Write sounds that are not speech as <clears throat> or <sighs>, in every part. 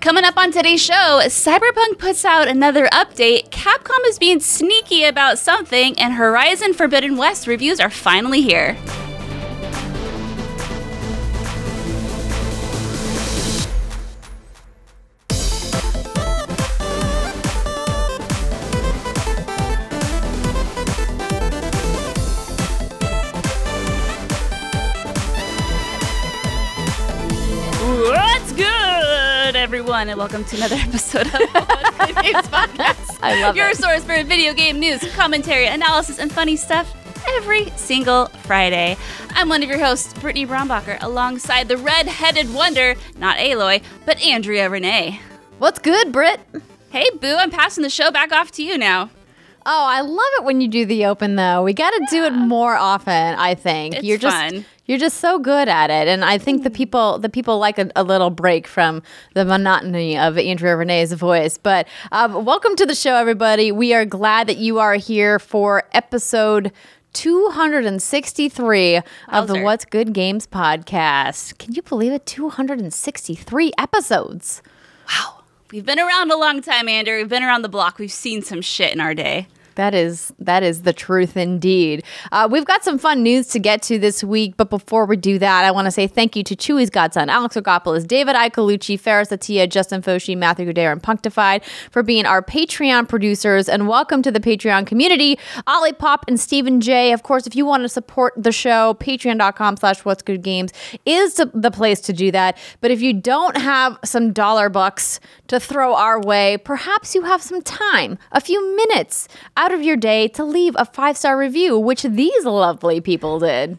Coming up on today's show, Cyberpunk puts out another update, Capcom is being sneaky about something, and Horizon Forbidden West reviews are finally here. Everyone, and welcome to another <laughs> episode of the What's Good Games <laughs> Podcast. I love Your it. source for video game news, commentary, analysis, and funny stuff every single Friday. I'm one of your hosts, Brittany Brombacher, alongside the red-headed wonder, not Aloy, but Andrea Renee. What's good, Britt? Hey, Boo, I'm passing the show back off to you now. Oh, I love it when you do the open though. We got to do it more often, I think. It's you're just fun. You're just so good at it. And I think the people the people like a, a little break from the monotony of Andrea Renee's voice. But um, welcome to the show everybody. We are glad that you are here for episode 263 of the What's Good Games podcast. Can you believe it? 263 episodes. Wow. We've been around a long time, Andrew. We've been around the block. We've seen some shit in our day. That is that is the truth indeed. Uh, we've got some fun news to get to this week, but before we do that, I want to say thank you to Chewy's Godson, Alex Ogopoulos, David Icolucci, Ferris Atia, Justin Foshi, Matthew Godair, and Punctified for being our Patreon producers, and welcome to the Patreon community. Ollie Pop and Stephen J. Of course, if you want to support the show, patreon.com slash what's good games is the place to do that. But if you don't have some dollar bucks to throw our way, perhaps you have some time, a few minutes out of your day to leave a five star review, which these lovely people did.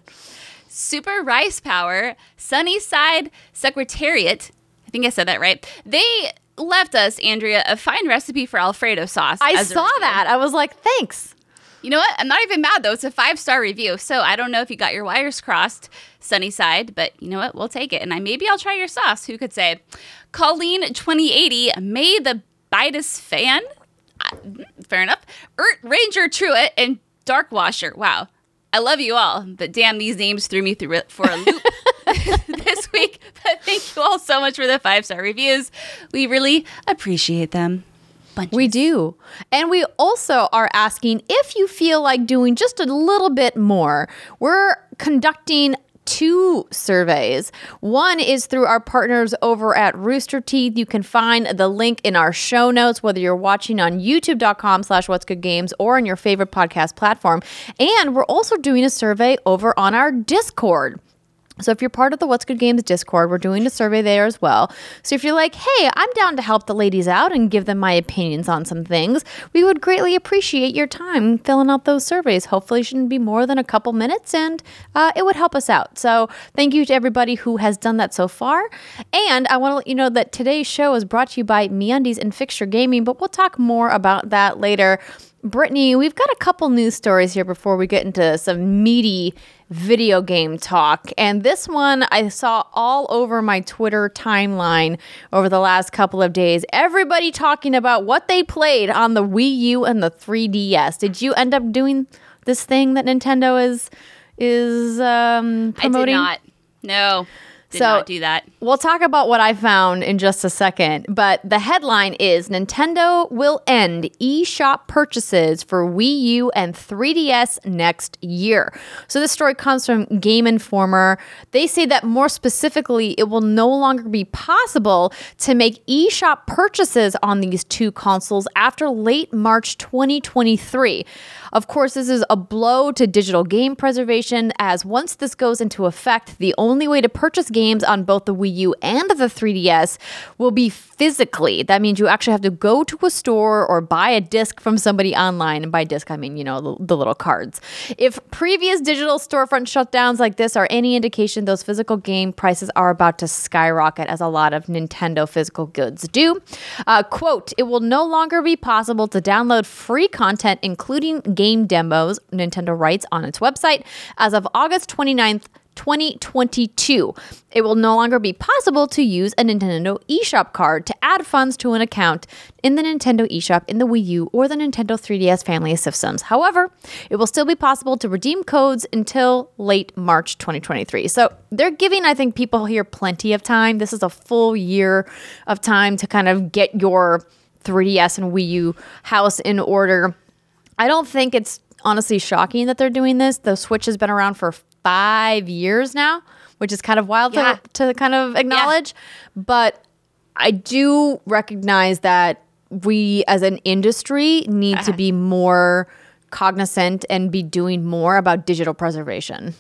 Super Rice Power, Sunnyside Secretariat, I think I said that right. They left us, Andrea, a fine recipe for Alfredo sauce. I saw that. I was like, thanks. You know what? I'm not even mad though. It's a five star review. So I don't know if you got your wires crossed, Sunnyside, but you know what? We'll take it. And I maybe I'll try your sauce. Who could say? Colleen 2080, May the Bitus fan. Fair enough. Ert Ranger Truett and Dark Washer. Wow. I love you all, but damn, these names threw me through for a loop <laughs> this week. But thank you all so much for the five star reviews. We really appreciate them. Bunches. We do. And we also are asking if you feel like doing just a little bit more. We're conducting two surveys. One is through our partners over at Rooster Teeth. You can find the link in our show notes, whether you're watching on youtube.com slash what's good games or on your favorite podcast platform. And we're also doing a survey over on our Discord. So if you're part of the What's Good Games Discord, we're doing a survey there as well. So if you're like, hey, I'm down to help the ladies out and give them my opinions on some things, we would greatly appreciate your time filling out those surveys. Hopefully, it shouldn't be more than a couple minutes, and uh, it would help us out. So thank you to everybody who has done that so far. And I want to let you know that today's show is brought to you by MeUndies and Fixture Gaming, but we'll talk more about that later. Brittany, we've got a couple news stories here before we get into some meaty video game talk. And this one I saw all over my Twitter timeline over the last couple of days. Everybody talking about what they played on the Wii U and the 3DS. Did you end up doing this thing that Nintendo is is um I promoting? did not. No. Did So- not do that. We'll talk about what I found in just a second, but the headline is Nintendo will end eShop purchases for Wii U and 3DS next year. So this story comes from Game Informer. They say that more specifically, it will no longer be possible to make eShop purchases on these two consoles after late March 2023. Of course, this is a blow to digital game preservation, as once this goes into effect, the only way to purchase games on both the Wii U and the 3DS will be physically. That means you actually have to go to a store or buy a disc from somebody online. And by disc, I mean, you know, the, the little cards. If previous digital storefront shutdowns like this are any indication, those physical game prices are about to skyrocket as a lot of Nintendo physical goods do. Uh, quote, it will no longer be possible to download free content, including game demos, Nintendo writes on its website, as of August 29th. 2022. It will no longer be possible to use a Nintendo eShop card to add funds to an account in the Nintendo eShop in the Wii U or the Nintendo 3DS family of systems. However, it will still be possible to redeem codes until late March 2023. So they're giving, I think, people here plenty of time. This is a full year of time to kind of get your 3DS and Wii U house in order. I don't think it's honestly shocking that they're doing this. The Switch has been around for five years now, which is kind of wild Yeah. to, to kind of acknowledge. But I do recognize that we as an industry need to uh-huh. be more cognizant and be doing more about digital preservation.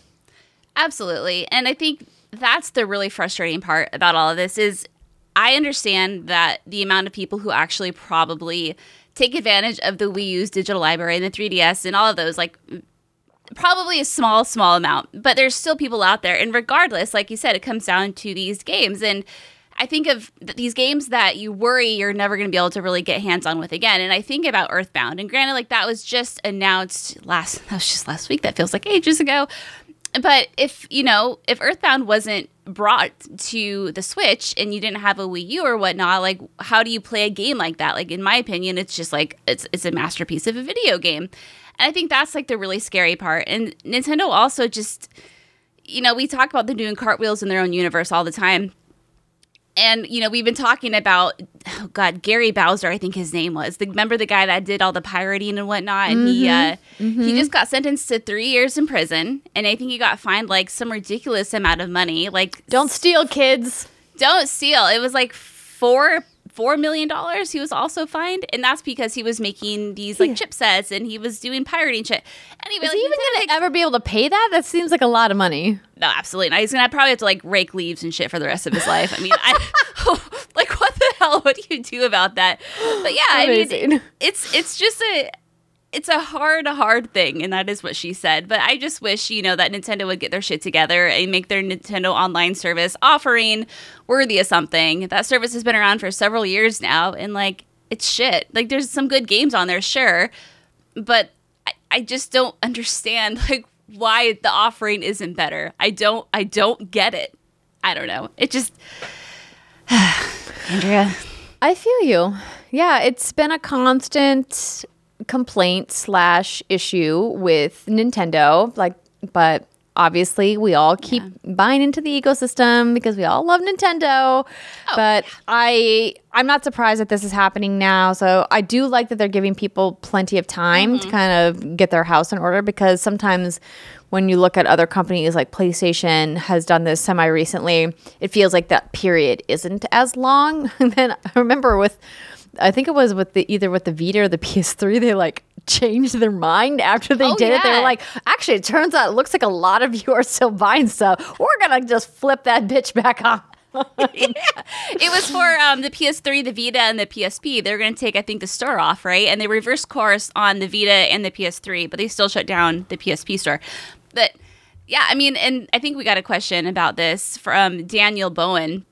Absolutely. And I think that's the really frustrating part about all of this is I understand that the amount of people who actually probably take advantage of the Wii U's digital library and the 3DS and all of those like probably a small small amount, but there's still people out there and regardless, like you said, it comes down to these games and I think of th- these games that you worry you're never going to be able to really get hands on with again. And I think about Earthbound. And granted, like that was just announced last, <laughs> that was just last week. That feels like ages ago but if you know if earthbound wasn't brought to the switch and you didn't have a wii u or whatnot like how do you play a game like that? Like in my opinion it's just like it's, it's a masterpiece of a video game. And i think that's like the really scary part. And nintendo also just you know we talk about them doing cartwheels in their own universe all the time and you know we've been talking about oh god gary bowser i think his name was. The remember the guy that did all the pirating and whatnot? And he uh he just got sentenced to three years in prison and i think he got fined like some ridiculous amount of money like Don't steal, kids. don't steal. It was like four four million dollars he was also fined and that's because he was making these like chipsets and he was doing pirating shit anyway Is like, he even going to ever be able to pay that? That seems like a lot of money. no, absolutely not. He's gonna probably have to like rake leaves and shit for the rest of his life. I mean, I, <laughs> <laughs> like what the hell? would you do about that? But yeah, I mean, it's it's just a it's a hard hard thing, and that is what she said. But I just wish you know that Nintendo would get their shit together and make their Nintendo Online service offering worthy of something. That service has been around for several years now, and like it's shit. Like there's some good games on there, sure, but I, I just don't understand <laughs> like why the offering isn't better. I don't I don't get it. I don't know. It just <sighs> Andrea. I feel you. Yeah, it's been a constant complaint slash issue with Nintendo. Like, but obviously we all keep buying into the ecosystem because we all love Nintendo. Oh, but I I'm not surprised that this is happening now. So I do like that they're giving people plenty of time to mm-hmm. kind of get their house in order because sometimes when you look at other companies like PlayStation has done this semi recently, it feels like that period isn't as long. <laughs> And then I remember with I think it was with the either with the Vita or the <laughs> PS3, they like changed their mind after they Oh, did it. They were like, actually, it turns out it looks like a lot of you are still buying stuff. We're gonna just flip that bitch back on. <laughs> It was for um, the PS3, the Vita, and the PSP. They're going to take, I think, the store off, right? And they reverse course on the Vita and the PS3, but they still shut down the PSP store. But yeah, I mean, and I think we got a question about this from Daniel Bowen.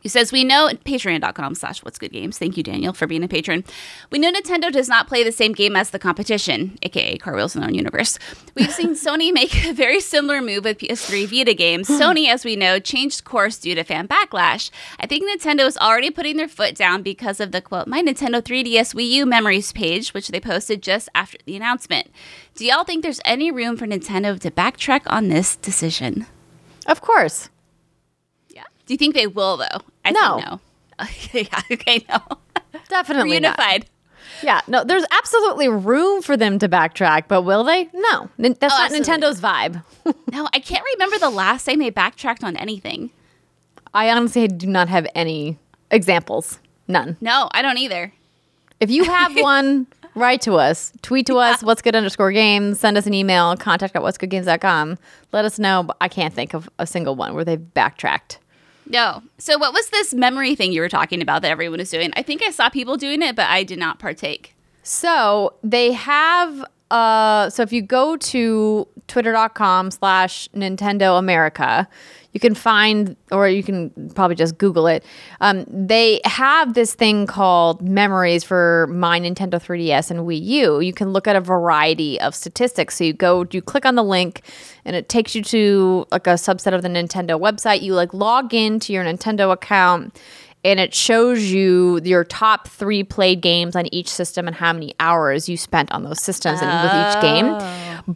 He says, We know patreon.com slash what's good games. Thank you, Daniel, for being a patron. We know Nintendo does not play the same game as the competition, aka Car Wheels in their own universe. We've seen <laughs> Sony make a very similar move with PS3 Vita games. Hmm. Sony, as we know, changed course due to fan backlash. I think Nintendo is already putting their foot down because of the quote, My Nintendo 3DS Wii U memories page, which they posted just after the announcement. Do y'all think there's any room for Nintendo to backtrack on this decision? Of course. Yeah. Do you think they will, though? I No. think no. <laughs> yeah, okay, no. Definitely not. Reunified. Yeah, no, there's absolutely room for them to backtrack, but will they? No. Nin- That's Oh, not. Nintendo's vibe. <laughs> No, I can't remember the last time they backtracked on anything. I honestly do not have any examples. None. No, I don't either. If you have <laughs> one, write to us, tweet to us, what's good underscore games, send us an email, contact at what's good games.com. Let us know. I can't think of a single one where they've backtracked. No. So what was this memory thing you were talking about that everyone is doing? I think I saw people doing it, but I did not partake. So they have uh so if you go to twitter.com slash Nintendo America, you can find or you can probably just Google it. Um, they have this thing called memories for my Nintendo 3DS and Wii U. You can look at a variety of statistics. So you go, you click on the link and it takes you to like a subset of the Nintendo website. You like log into your Nintendo account and it shows you your top three played games on each system and how many hours you spent on those systems and with each game.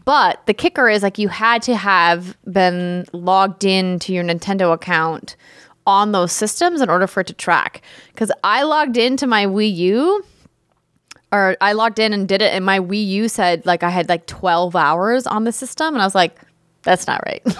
But the kicker is like you had to have been logged in to your Nintendo account on those systems in order for it to track. Because I logged into my Wii U. Or I logged in and did it, and my Wii U said like I had like 12 hours on the system, and I was like, "That's not right." <laughs>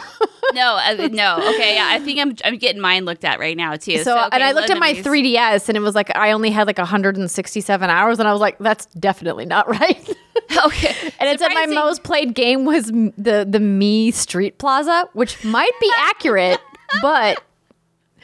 No, uh, no. Okay, yeah. I think I'm I'm getting mine looked at right now too. So, okay, and I looked at my memories. 3DS and it was like I only had like 167 hours, and I was like, that's definitely not <laughs> right. <laughs> Okay. and it said my most played game was the the Mii Street Plaza, which might be <laughs> accurate, but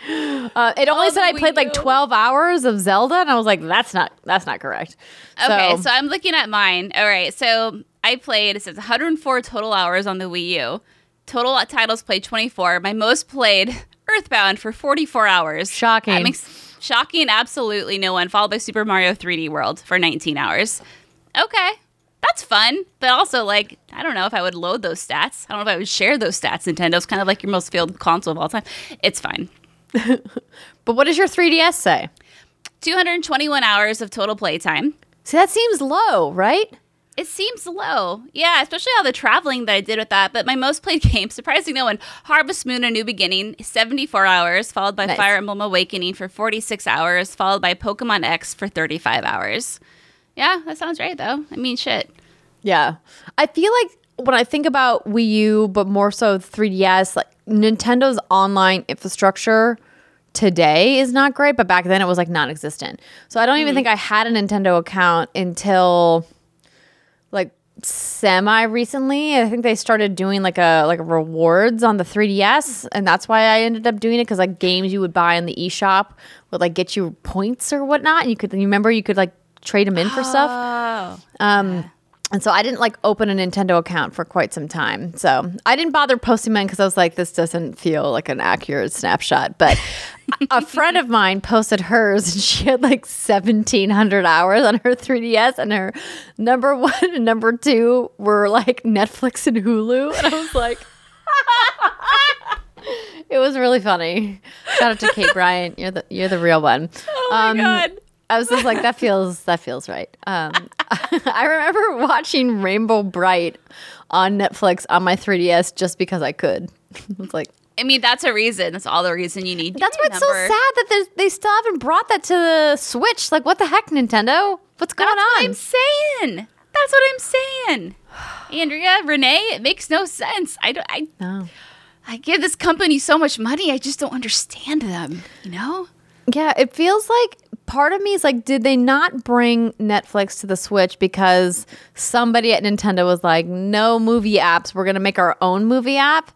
uh, it only Oh, said I played like 12 hours of Zelda, and I was like, that's not that's not correct. Okay, so, I'm looking at mine. All right, so I played. It says 104 total hours on the Wii U. Total titles played 24. My most played <laughs> Earthbound for 44 hours. Shocking. That makes shocking. Absolutely no one. Followed by Super Mario 3D World for 19 hours. Okay, that's fun, but also like I don't know if I would load those stats. I don't know if I would share those stats. Nintendo's kind of like your most failed console of all time. It's fine. <laughs> but what does your 3DS say? 221 hours of total playtime. See, that seems low, right? It seems low. Yeah, especially all the traveling that I did with that. But my most played <laughs> game, surprising no one, Harvest Moon A New Beginning, 74 hours, followed by Nice. Fire Emblem Awakening for 46 hours, followed by Pokemon X for 35 hours. Yeah, that sounds right though. I mean, shit. Yeah. I feel like when I think about Wii U, but more so 3DS, like Nintendo's online infrastructure today is not great, but back then it was like non existent. So I don't even mm. think I had a Nintendo account until like semi recently. I think they started doing like a like rewards on the 3DS, and that's why I ended up doing it because like games you would buy in the eShop would like get you points or whatnot. And you could you remember you could like trade them in for stuff. Oh. Um, and so I didn't like open a Nintendo account for quite some time. So I didn't bother posting mine because I was like, this doesn't feel like an accurate snapshot. But a <laughs> friend of mine posted hers and she had like 1700 hours on her 3DS and her number one and number two were like Netflix and Hulu. And I was like, <laughs> it was really funny. Shout out to Kate Bryant. You're the, you're the real one. Oh my god. I was just like, that feels that feels right. Um, <laughs> I remember watching Rainbow Brite on Netflix on my 3DS just because I could. <laughs> It's like I mean, that's a reason. That's all the reason you need. that's why it's so sad that they still haven't brought that to the Switch. Like, what the heck, Nintendo? What's going That's what on? I'm saying. That's what I'm saying. <sighs> Andrea, Renee, it makes no sense. I don't. I No. I give this company so much money. I just don't understand them. You know? Yeah, it feels like part of me is like, did they not bring Netflix to the Switch because somebody at Nintendo was like, no movie apps, we're gonna make our own movie app?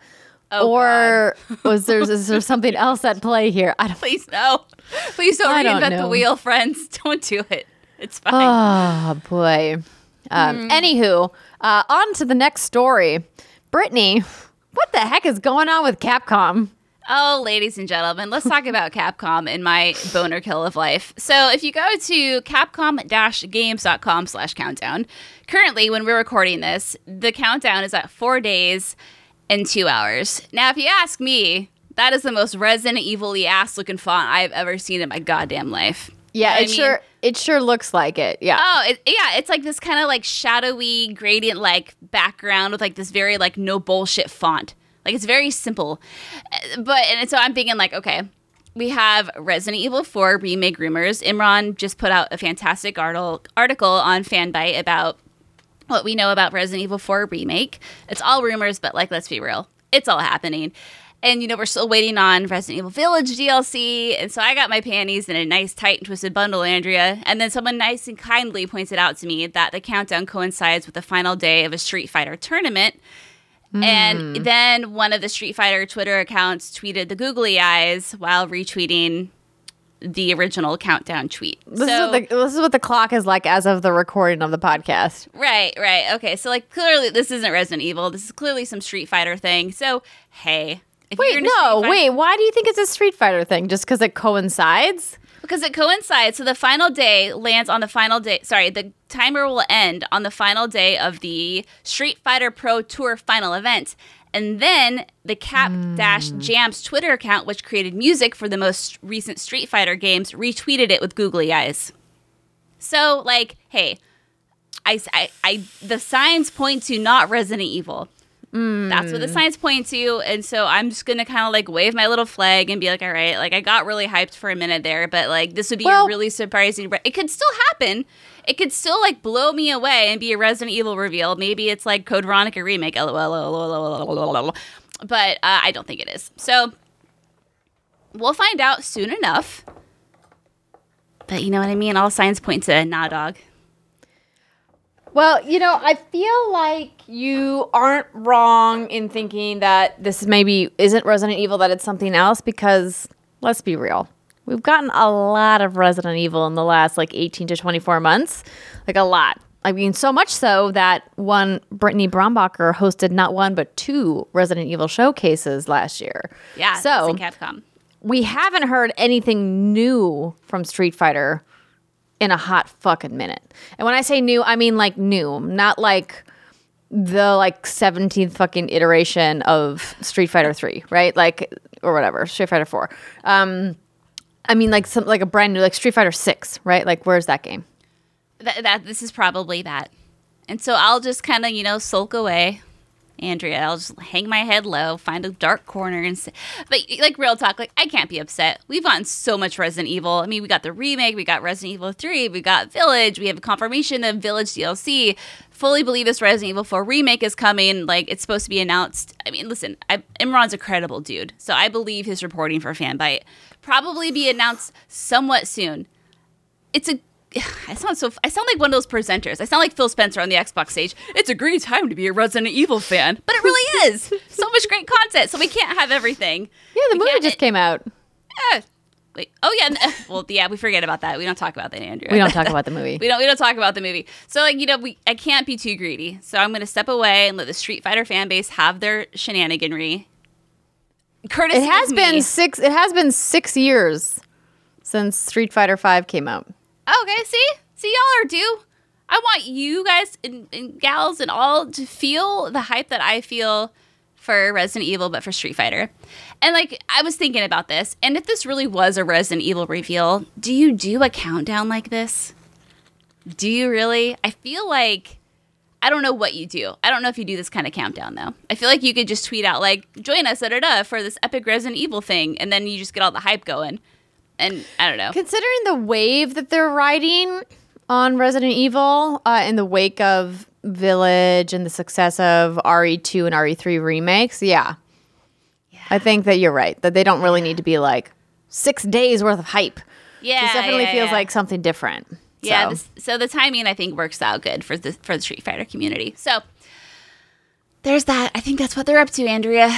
Oh, or was there is there something else at play here? I don't Please no. Please don't I don't reinvent the wheel, friends. <laughs> Don't do it. It's fine. Oh boy. Um, Anywho, uh, on to the next story. Brittany, what the heck is going on with Capcom? Oh, ladies and gentlemen, let's talk about Capcom and my boner kill of life. So if you go to capcom-games.com slash countdown, currently when we're recording this, the countdown is at four days and two hours. Now, if you ask me, that is the most Resident Evil-y ass looking font I've ever seen in my goddamn life. Yeah, I it mean- sure it sure looks like it. Yeah. Oh, it, yeah, it's like this kind of like shadowy gradient like background with like this very like no bullshit font. Like it's very simple. But and so I'm thinking like, okay, we have Resident Evil 4 remake rumors. Imran just put out a fantastic article article on Fanbyte about what we know about Resident Evil 4 remake. It's all rumors, but like let's be real. It's all happening. And you know, we're still waiting on Resident Evil Village DLC. And so I got my panties in a nice tight and twisted bundle, Andrea. And then someone nice and kindly pointed out to me that the countdown coincides with the final day of a Street Fighter tournament. And hmm. then one of the Street Fighter Twitter accounts tweeted the googly eyes while retweeting the original countdown tweet. This, so, is what the, this is what the clock is like as of the recording of the podcast. Right, right. Okay, so like clearly this isn't Resident Evil. This is clearly some Street Fighter thing. So hey, Wait, no, Fighter- wait. Why do you think it's a Street Fighter thing? Just because it coincides? Because it coincides. So the final day lands on the final day. Sorry, the timer will end on the final day of the Street Fighter Pro Tour final event. And then the Cap Dash hmm. Jams Twitter account, which created music for the most recent Street Fighter games, retweeted it with googly eyes. So, like, hey, I, I, I the signs point to not Resident Evil. That's what the signs point to. And so I'm just going to kind of like wave my little flag and be like, all right, like I got really hyped for a minute there, but like this would be Well- a really surprising. Re- it could still happen. It could still like blow me away and be a Resident Evil reveal. Maybe it's like Code Veronica remake. LOL. But uh, I don't think it is. So we'll find out soon enough. But you know what I mean? All signs point to nah, dog. Well, you know, I feel like you aren't wrong in thinking that this maybe isn't Resident Evil, that it's something else, because let's be real. We've gotten a lot of Resident Evil in the last like 18 to 24 months. Like a lot. I mean, so much so that one Brittany Brombacher hosted not one but two Resident Evil showcases last year. Yeah. So in Capcom. we haven't heard anything new from Street Fighter in a hot fucking minute. And when I say new, I mean like new, not like the like 17th fucking iteration of Street Fighter 3, right? Like or whatever, Street Fighter 4. Um I mean like some like a brand new like Street Fighter 6, right? Like where's that game? that, that this is probably that. And so I'll just kind of, you know, sulk away. Andrea, I'll just hang my head low, find a dark corner and say, but like real talk, like I can't be upset. We've gotten so much Resident Evil. I mean, we got the remake, we got Resident Evil 3, we got Village, we have confirmation of Village DLC. Fully believe this Resident Evil 4 remake is coming. Like it's supposed to be announced. I mean, listen, I, Imran's a credible dude, so I believe his reporting for Fanbyte. Probably be announced somewhat soon. It's a <sighs> I sound so. I sound like one of those presenters. I sound like Phil Spencer on the Xbox stage. It's a great time to be a Resident Evil fan, but it really <laughs> is. so much great content, so we can't have everything. Yeah, the We movie just came out. eh, wait. Oh yeah. <laughs> Well, yeah. We forget about that. We don't talk about that, Andrew. We don't talk <laughs> about the movie. we don't. We don't talk about the movie. So like you know, we I can't be too greedy. So I'm gonna step away and let the Street Fighter fan base have their shenaniganry. Curtis. It has been. 6 it has been 6 years since Street Fighter 5 came out. Okay, see? See, y'all are due. I want you guys and, and gals and all to feel the hype that I feel for Resident Evil, but for Street Fighter. And like, I was thinking about this, and if this really was a Resident Evil reveal, do you do a countdown like this? Do you really? I feel like. I don't know what you do. I don't know if you do this kind of countdown though. I feel like you could just tweet out like, "Join us da da da for this epic Resident Evil thing," and then you just get all the hype going. And I don't know. Considering the wave that they're riding on Resident Evil uh, in the wake of Village and the success of RE2 and RE3 remakes, yeah. I think that you're right, that they don't really need to be like six days worth of hype. Yeah, This definitely yeah, feels yeah. like something different. Yeah, So, this, so the timing I think works out good for the for the Street Fighter community. So there's that. I think that's what they're up to, Andrea.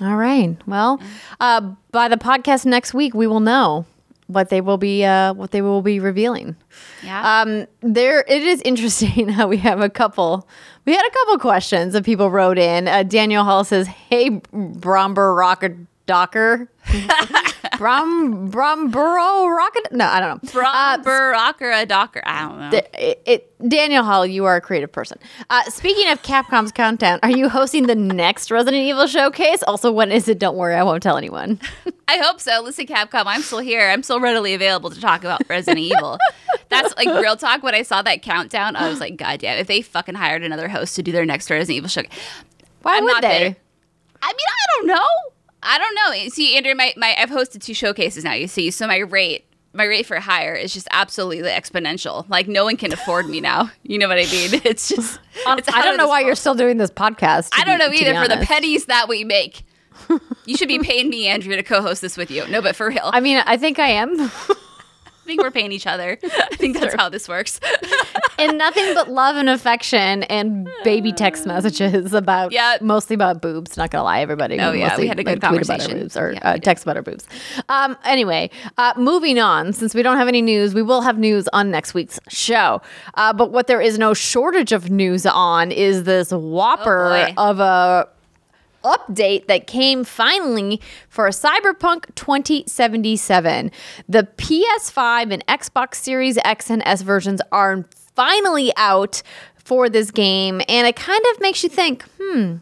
All right. Well, uh, by the podcast next week, we will know what they will be uh, what they will be revealing. Yeah. Um, there it is interesting <laughs> how we have a couple. We had a couple questions that people wrote in. Uh, Daniel Hall says, "Hey, Bromber Rocket Docker, <laughs> Brom Bromborough Rocket." No, I don't know. Uh, rocker a docker. I don't know. it, it, Daniel Hall, you are a creative person. Uh, speaking of Capcom's countdown, are you hosting the next Resident Evil showcase? Also, when is it? Don't worry, I won't tell anyone. <laughs> I hope so. Listen, Capcom, I'm still here. I'm still readily available to talk about Resident Evil. <laughs> That's like real talk. When I saw that countdown, I was like, God damn, if they fucking hired another host to do their next Resident Evil show. Why I'm would they? bitter. I mean, I don't know. I don't know. See, Andrew, my, my I've hosted two showcases now. You see, so my rate my rate for hire is just absolutely exponential. Like no one can afford me now. <laughs> You know what I mean? <laughs> It's just. It's I don't know why you're still doing this podcast. I don't be- know either. For the pennies that we make, <laughs> You should be paying me, Andrea, to co-host this with you. No, but for real, I mean, I think I am. I think we're paying each other. I think that's how this works. <laughs> and nothing but love and affection and baby text messages about Yeah. mostly about boobs. Not gonna lie, everybody. Oh, yeah, we had a good like, tweet about our boobs or Yeah, uh, text about our boobs. Um, anyway, uh, moving on. Since we don't have any news, we will have news on next week's show. Uh, but what there is no shortage of news on is this whopper boy. of a update that came finally for Cyberpunk 2077. The PS5 and Xbox Series X and S versions are finally out for this game, and it kind of makes you think, hmm.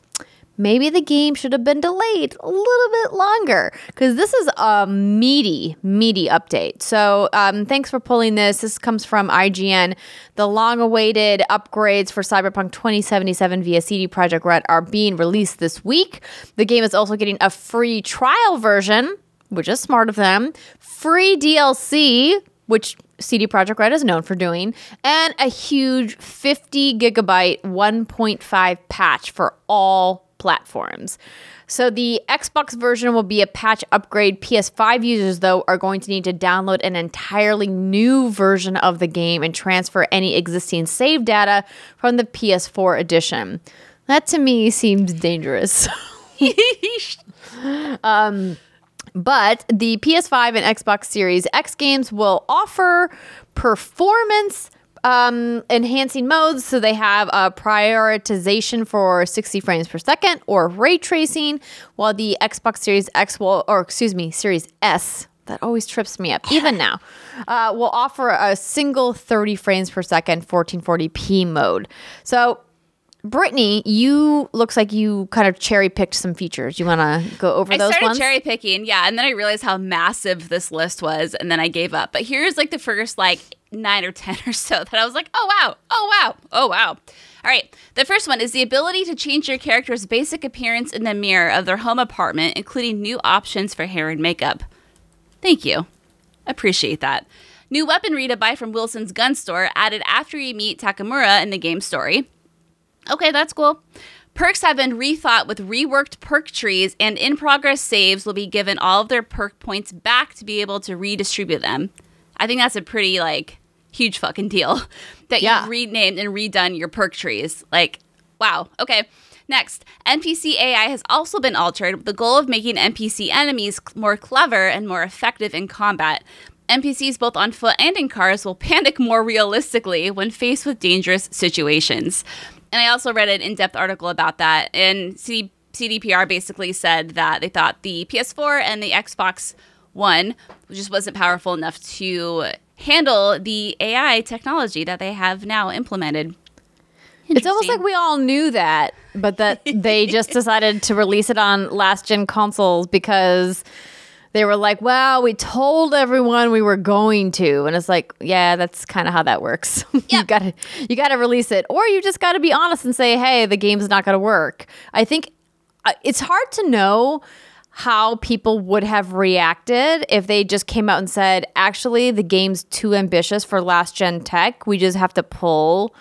Maybe the game should have been delayed a little bit longer because this is a meaty, meaty update. So, um, thanks for pulling this. This comes from IGN. The long awaited upgrades for Cyberpunk 2077 via CD Projekt Red are being released this week. The game is also getting a free trial version, which is smart of them, free DLC, which CD Projekt Red is known for doing, and a huge 50 gigabyte 1.5 patch for all platforms. So the Xbox version will be a patch upgrade. PS5 users, though, are going to need to download an entirely new version of the game and transfer any existing save data from the PS4 edition. That to me seems dangerous. <laughs> <laughs> Um, but the PS5 and Xbox Series X games will offer performance um, enhancing modes. So they have a prioritization for 60 frames per second or ray tracing, while the Xbox Series X will, or excuse me, Series S. That always trips me up, even now. Uh, will offer a single 30 frames per second 1440p mode. So Brittany, you looks like you kind of cherry picked some features. You want to go over I those I started ones? cherry picking, yeah, and then I realized how massive this list was, and then I gave up. But here's like the first like nine or <laughs> ten or so that I was like, oh wow, oh wow, oh wow. All right, the first one is the ability to change your character's basic appearance in the mirror of their home apartment, including new options for hair and makeup. Thank you. Appreciate that. New weaponry to buy from Wilson's gun store added after you meet Takemura in the game story. Okay, that's cool. Perks have been rethought with reworked perk trees, and in progress saves will be given all of their perk points back to be able to redistribute them. I think that's a pretty, like, huge fucking deal <laughs> that Yeah. you've renamed and redone your perk trees. Like, wow. Okay. Next, NPC AI has also been altered with the goal of making NPC enemies more clever and more effective in combat. NPCs both on foot and in cars will panic more realistically when faced with dangerous situations. And I also read an in depth article about that. And C- CDPR basically said that they thought the PS4 and the Xbox One just wasn't powerful enough to handle the AI technology that they have now implemented. It's almost like we all knew that, but that they just <laughs> decided to release it on last gen consoles because they were like, well, we told everyone we were going to. And it's like, yeah, that's kind of how that works. Yeah. <laughs> you gotta you gotta release it. Or you just gotta be honest and say, hey, the game's not gonna work. I think uh, it's hard to know how people would have reacted if they just came out and said, actually, the game's too ambitious for last gen tech. We just have to pull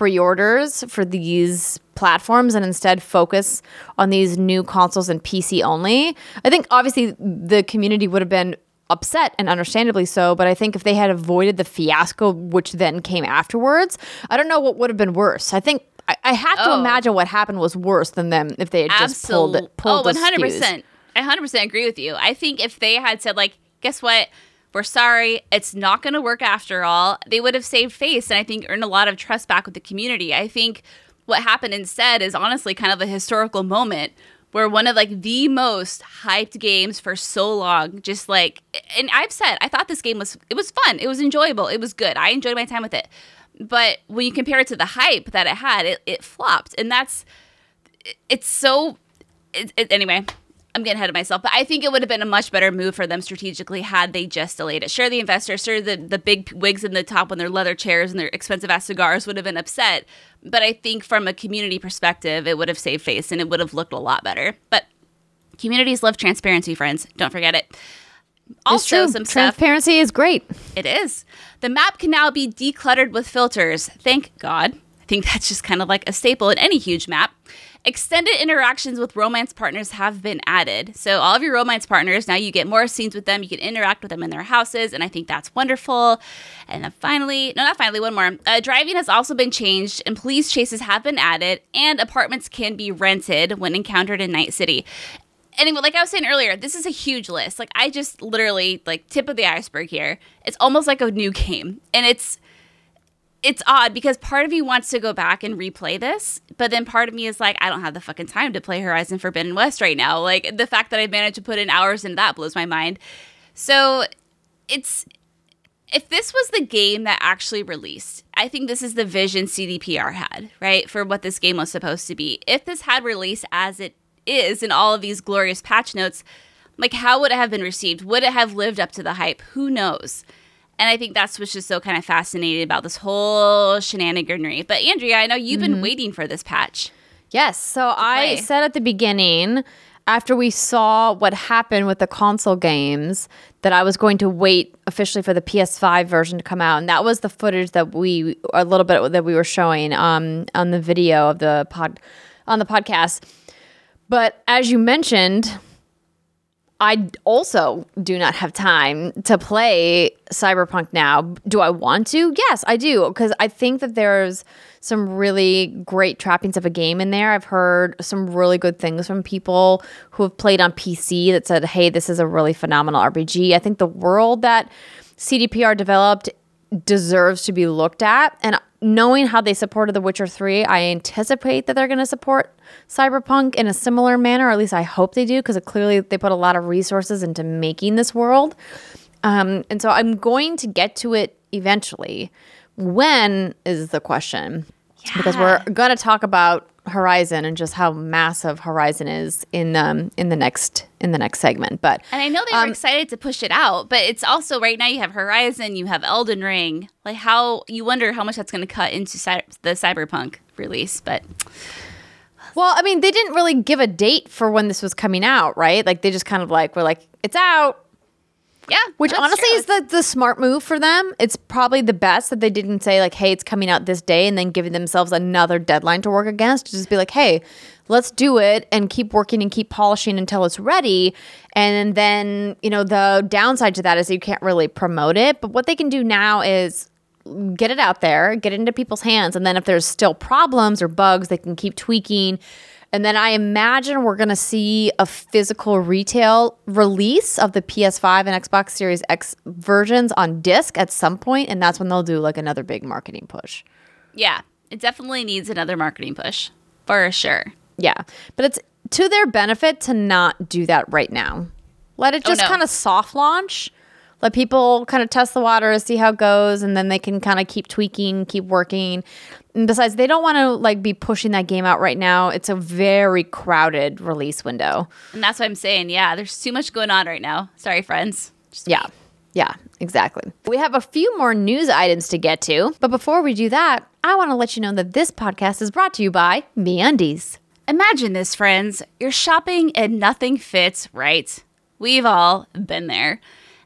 pre-orders for these platforms and instead focus on these new consoles and PC only. I think obviously the community would have been upset and understandably so, but I think if they had avoided the fiasco which then came afterwards, I don't know what would have been worse. I think I, I have to Oh. imagine what happened was worse than them if they had just pulled it pulled oh, 100%. SKUs. I 100% agree with you. I think if they had said, like, guess what? We're sorry. It's not going to work after all. They would have saved face and I think earned a lot of trust back with the community. I think what happened instead is honestly kind of a historical moment where one of like the most hyped games for so long just like and I've said I thought this game was it was fun. It was enjoyable. It was good. I enjoyed my time with it. But when you compare it to the hype that it had, it, it flopped. And that's it's so it, it, anyway i'm getting ahead of myself but i think it would have been a much better move for them strategically had they just delayed it sure the investors sure the, the big wigs in the top on their leather chairs and their expensive ass cigars would have been upset but i think from a community perspective it would have saved face and it would have looked a lot better but communities love transparency friends don't forget it also some stuff Transparency is great. it is. The map can now be decluttered with filters. Thank God. I think <laughs> that's just kind of like a staple in any huge map. Extended interactions with romance partners have been added. So, all of your romance partners, now you get more scenes with them. You can interact with them in their houses, and I think that's wonderful. And then finally, no, not finally, one more. Uh, driving has also been changed, and police chases have been added, and apartments can be rented when encountered in Night City. Anyway, like I was saying earlier, this is a huge list. Like, I just literally, like, tip of the iceberg here. It's almost like a new <laughs> game, and it's it's odd because part of me wants to go back and replay this, but then part of me is like, I don't have the fucking time to play Horizon Forbidden West right now. Like the fact that I've managed to put in hours into that blows my mind. So it's if this was the game that actually released, I think this is the vision CDPR had, right? For what this game was supposed to be. If this had released as it is in all of these glorious patch notes, like how would it have been received? Would it have lived up to the hype? Who knows? And I think that's what's just so kind of fascinating about this whole shenaniganery. But Andrea, I know you've been waiting for this patch. Yes. So I said at the beginning, after we saw what happened with the console games, that I was going to wait officially for the PS5 version to come out, and that was the footage that we a little bit that we were showing um, on the video of the pod on the podcast. But as you mentioned, I also do not have time to play Cyberpunk now. Do I want to? Yes, I do because I think that there's some really great trappings of a game in there. I've heard some really good things from people who have played on PC that said, "Hey, this is a really phenomenal RPG." I think the world that CDPR developed deserves to be looked at and knowing how they supported The Witcher 3, I anticipate that they're going to support Cyberpunk in a similar manner, or at least I hope they do, because clearly they put a lot of resources into making this world. Um, and so I'm going to get to it eventually. When is the question? Because we're going to talk about Horizon and just how massive Horizon is in um in the next in the next segment. But And I know they were excited to push it out, but it's also right now you have Horizon, you have Elden Ring. Like how you wonder how much that's going to cut into cy- the Cyberpunk release, but Well, I mean, they didn't really give a date for when this was coming out, right? Like they just kind of like were like, it's out. Yeah, Which honestly true. is the, the smart move for them. It's probably the best that they didn't say like, hey, it's coming out this day and then giving themselves another deadline to work against. Just be like, hey, let's do it and keep working and keep polishing until it's ready. And then, you know, the downside to that is you can't really promote it. But what they can do now is get it out there, get it into people's hands, and then if there's still problems or bugs, they can keep tweaking. And then I imagine we're going to see a physical retail release of the PS5 and Xbox Series X versions on disc at some point, and that's when they'll do like another big marketing push. yeah, it definitely needs another marketing push for sure. Yeah, but it's to their benefit to not do that right now. Let it Oh, just no. kind of soft launch. Let people kind of test the waters, see how it goes, and then they can kind of keep tweaking, keep working. And besides, they don't want to like be pushing that game out right now. It's a very crowded release window. And that's what I'm saying. Yeah, there's too much going on right now. Sorry, friends. Just Yeah. Yeah, exactly. We have a few more news items to get to, but before we do that, I want to let you know that this podcast is brought to you by MeUndies. Imagine this, friends. You're shopping and nothing fits right. We've all been there.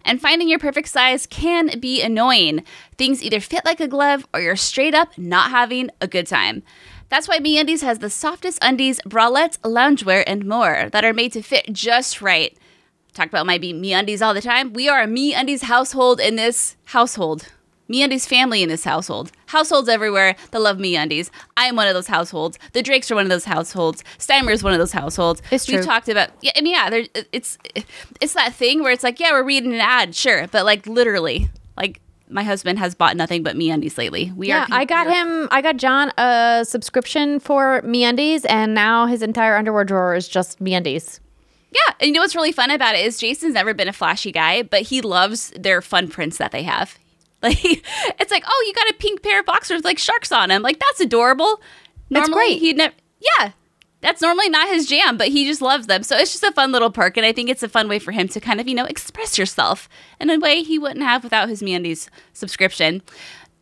And finding your perfect size can be annoying. Things either fit like a glove or you're straight up not having a good time. That's why MeUndies has the softest undies, bralettes, loungewear, and more that are made to fit just right. Talk about my MeUndies all the time. We are a MeUndies household in this household. MeUndies family in this household. Households everywhere that love MeUndies. I am one of those households. The Drakes are one of those households. Steimer is one of those households. It's true. We've talked about yeah, I mean yeah, it's it's that thing where it's like yeah, we're reading an ad, sure, but like literally, like my husband has bought nothing but MeUndies lately. We are. Yeah, are. I got him. I got John a subscription for MeUndies, and now his entire underwear drawer is just MeUndies. Yeah, and you know what's really fun about it is Jason's never been a flashy guy, but he loves their fun prints that they have. Like <laughs> it's like, oh, you got a pink pair of boxers with like sharks on them. Like that's adorable. That's Normally great. he'd never. Yeah, that's normally not his jam, but he just loves them. So it's just a fun little perk, and I think it's a fun way for him to kind of you know express yourself in a way he wouldn't have without his MeUndies subscription.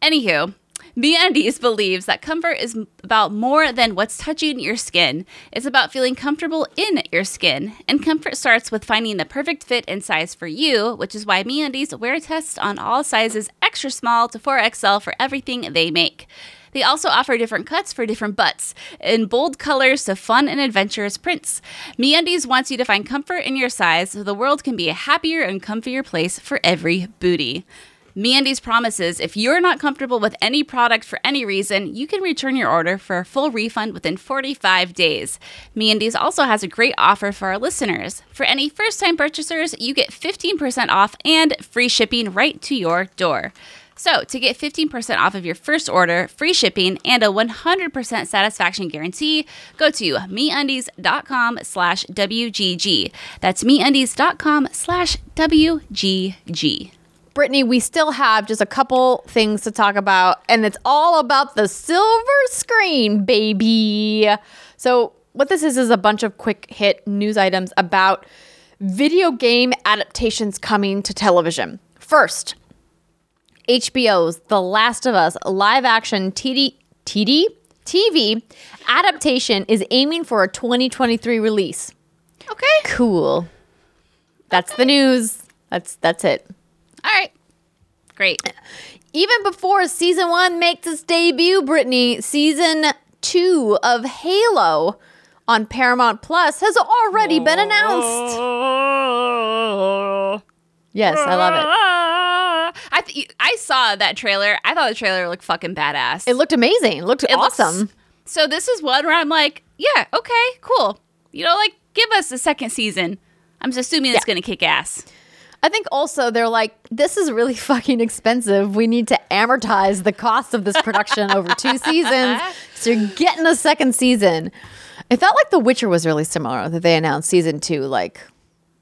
Anywho. MeUndies believes that comfort is about more than what's touching your skin. It's about feeling comfortable in your skin. And comfort starts with finding the perfect fit and size for you, which is why MeUndies wear tests on all sizes extra small to 4XL for everything they make. They also offer different cuts for different butts, in bold colors to fun and adventurous prints. MeUndies wants you to find comfort in your size so the world can be a happier and comfier place for every booty. MeUndies promises if you're not comfortable with any product for any reason, you can return your order for a full refund within 45 days. MeUndies also has a great offer for our listeners. For any first-time purchasers, you get 15% off and free shipping right to your door. So, to get 15% off of your first order, free shipping, and a 100% satisfaction guarantee, go to MeUndies.com slash WGG. That's MeUndies.com slash WGG. Brittany, we still have just a couple things to talk about, and it's all about the silver screen, baby. So, what this is is a bunch of quick hit news items about video game adaptations coming to television. First, HBO's The Last of Us live action TD, TD TV adaptation is aiming for a 2023 release. Okay. Cool. That's the news. That's that's it. All right. Great. Even before season one makes its debut, Brittany, season two of Halo on Paramount Plus has already been announced. Yes, I love it. I th- I saw that trailer. I thought the trailer looked fucking badass. It looked amazing. It looked It looks- awesome. so this is one where I'm like, yeah, okay, cool. You know, like give us a second season. I'm just assuming it's gonna kick ass. I think also they're like, this is really <laughs> fucking expensive. We need to amortize the cost of this production over two seasons. <laughs> So you're getting a second season. It felt like The Witcher was really similar that they announced season two, like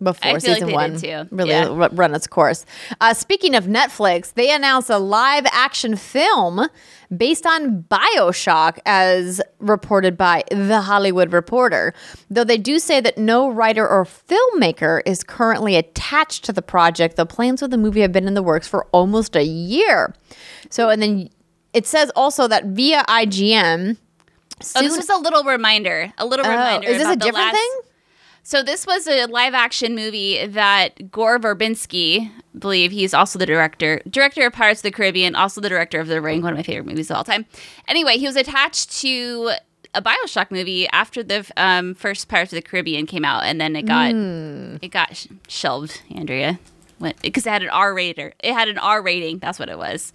before like season they one too. really Yeah. ru- run its course. Uh, speaking of Netflix, they announced a live action film based on Bioshock, as reported by The Hollywood Reporter. Though they do say that no writer or filmmaker is currently attached to the project, the plans of the movie have been in the works for almost a year. So, and then it says also that via IGN. Oh, this soon- was a little reminder. A little Oh, reminder. is this a different last- thing? So this was a live action movie that Gore Verbinski, I believe he's also the director, director of Pirates of the Caribbean, also the director of The Ring, one of my favorite movies of all time. Anyway, he was attached to a Bioshock movie after the um, first Pirates of the Caribbean came out, and then it got Hmm. it got sh- shelved. Andrea, because it had an R rating. It had an R rating. That's what it was.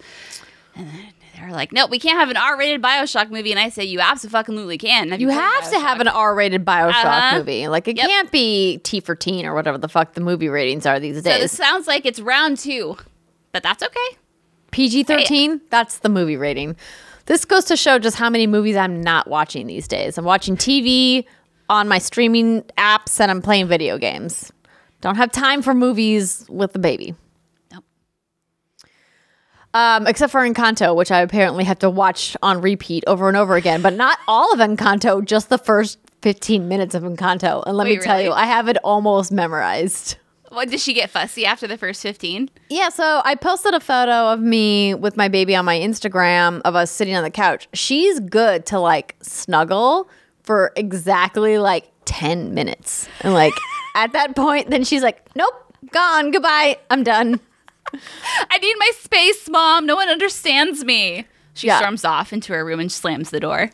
And then they were like, "No, we can't have an R-rated Bioshock movie." And I say, "You absolutely can." You played have to have an R-rated Bioshock Uh-huh. movie. Like it Yep. can't be T for teen or whatever the fuck the movie ratings are these days. So this sounds like it's round two, but that's okay. PG thirteen. That's the movie rating. This goes to show just how many movies I'm not watching these days. I'm watching TV on my streaming apps and I'm playing video games. Don't have time for movies with the baby. Um, except for Encanto, which I apparently have to watch on repeat over and over again, but not all of Encanto, just the first 15 minutes of Encanto. And let me tell really? you, I have it almost memorized. What did she get fussy after the first fifteen? Yeah, so I posted a photo of me with my baby on my Instagram of us sitting on the couch. She's good to like snuggle for exactly like 10 minutes. And like <laughs> at that point, then she's like, nope, gone, goodbye, I'm done. <laughs> I need my space, mom. No one understands me. She Yeah. storms off into her room and slams the door.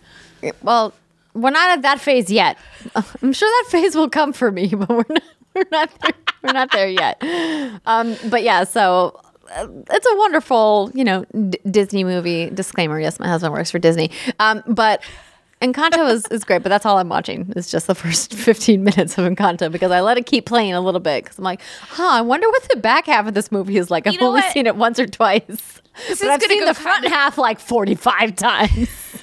Well, we're not at that phase yet. <laughs> I'm sure that phase will come for me, <laughs> but we're not. We're not there. We're not there yet. Um, but yeah, so uh, it's a wonderful, you know, D- Disney movie. Disclaimer: Yes, my husband works for Disney. Um, but Encanto is, is great, but that's all I'm watching. It's just the first <laughs> 15 minutes of Encanto because I let it keep playing a little bit because I'm like, huh, I wonder what the back half of this movie is like. I've know only what? seen it once or twice. This but is I've seen the front kinda- half like 45 times. <laughs>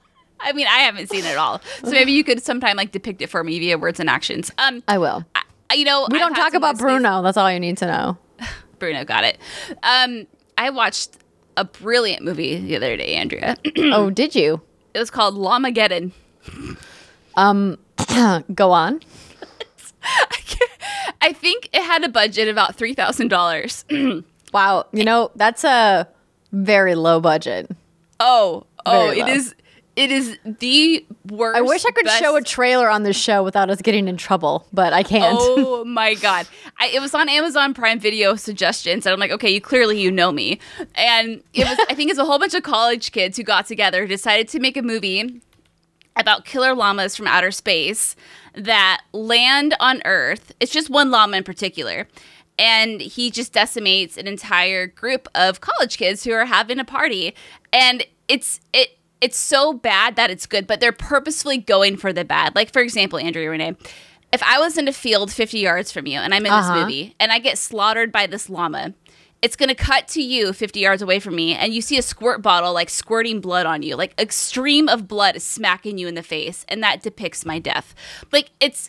<laughs> I mean, I haven't seen it at all. So maybe you could sometime like depict it for me via words and actions. Um, I will. I, you know, We I've don't talk about of Bruno. That's all you need to know. Bruno got it. Um, I watched a brilliant movie the other day, Andrea. <clears throat> oh, did you? It was called Llamageddon. Um, <coughs> go on. <laughs> I think it had a budget of about three thousand dollars. <clears throat> Wow. You know, that's a very low budget. Oh, oh, it is. It is the worst. I wish I could best- show a trailer on this show without us getting in trouble, but I can't. Oh <laughs> my god! I, it was on Amazon Prime Video suggestions, and I'm like, okay, you clearly you know me, and it was. I think it's a whole bunch of college kids who got together, decided to make a movie about killer llamas from outer space that land on Earth. It's just one llama in particular. And he just decimates an entire group of college kids who are having a party. And it's it it's so bad that it's good, but they're purposefully going for the bad. Like for example, Andrea Renee, if I was in a field 50 yards from you and I'm in Uh-huh. this movie and I get slaughtered by this llama, it's gonna cut to you 50 yards away from me and you see a squirt bottle like squirting blood on you like a stream of blood is smacking you in the face and that depicts my death like it's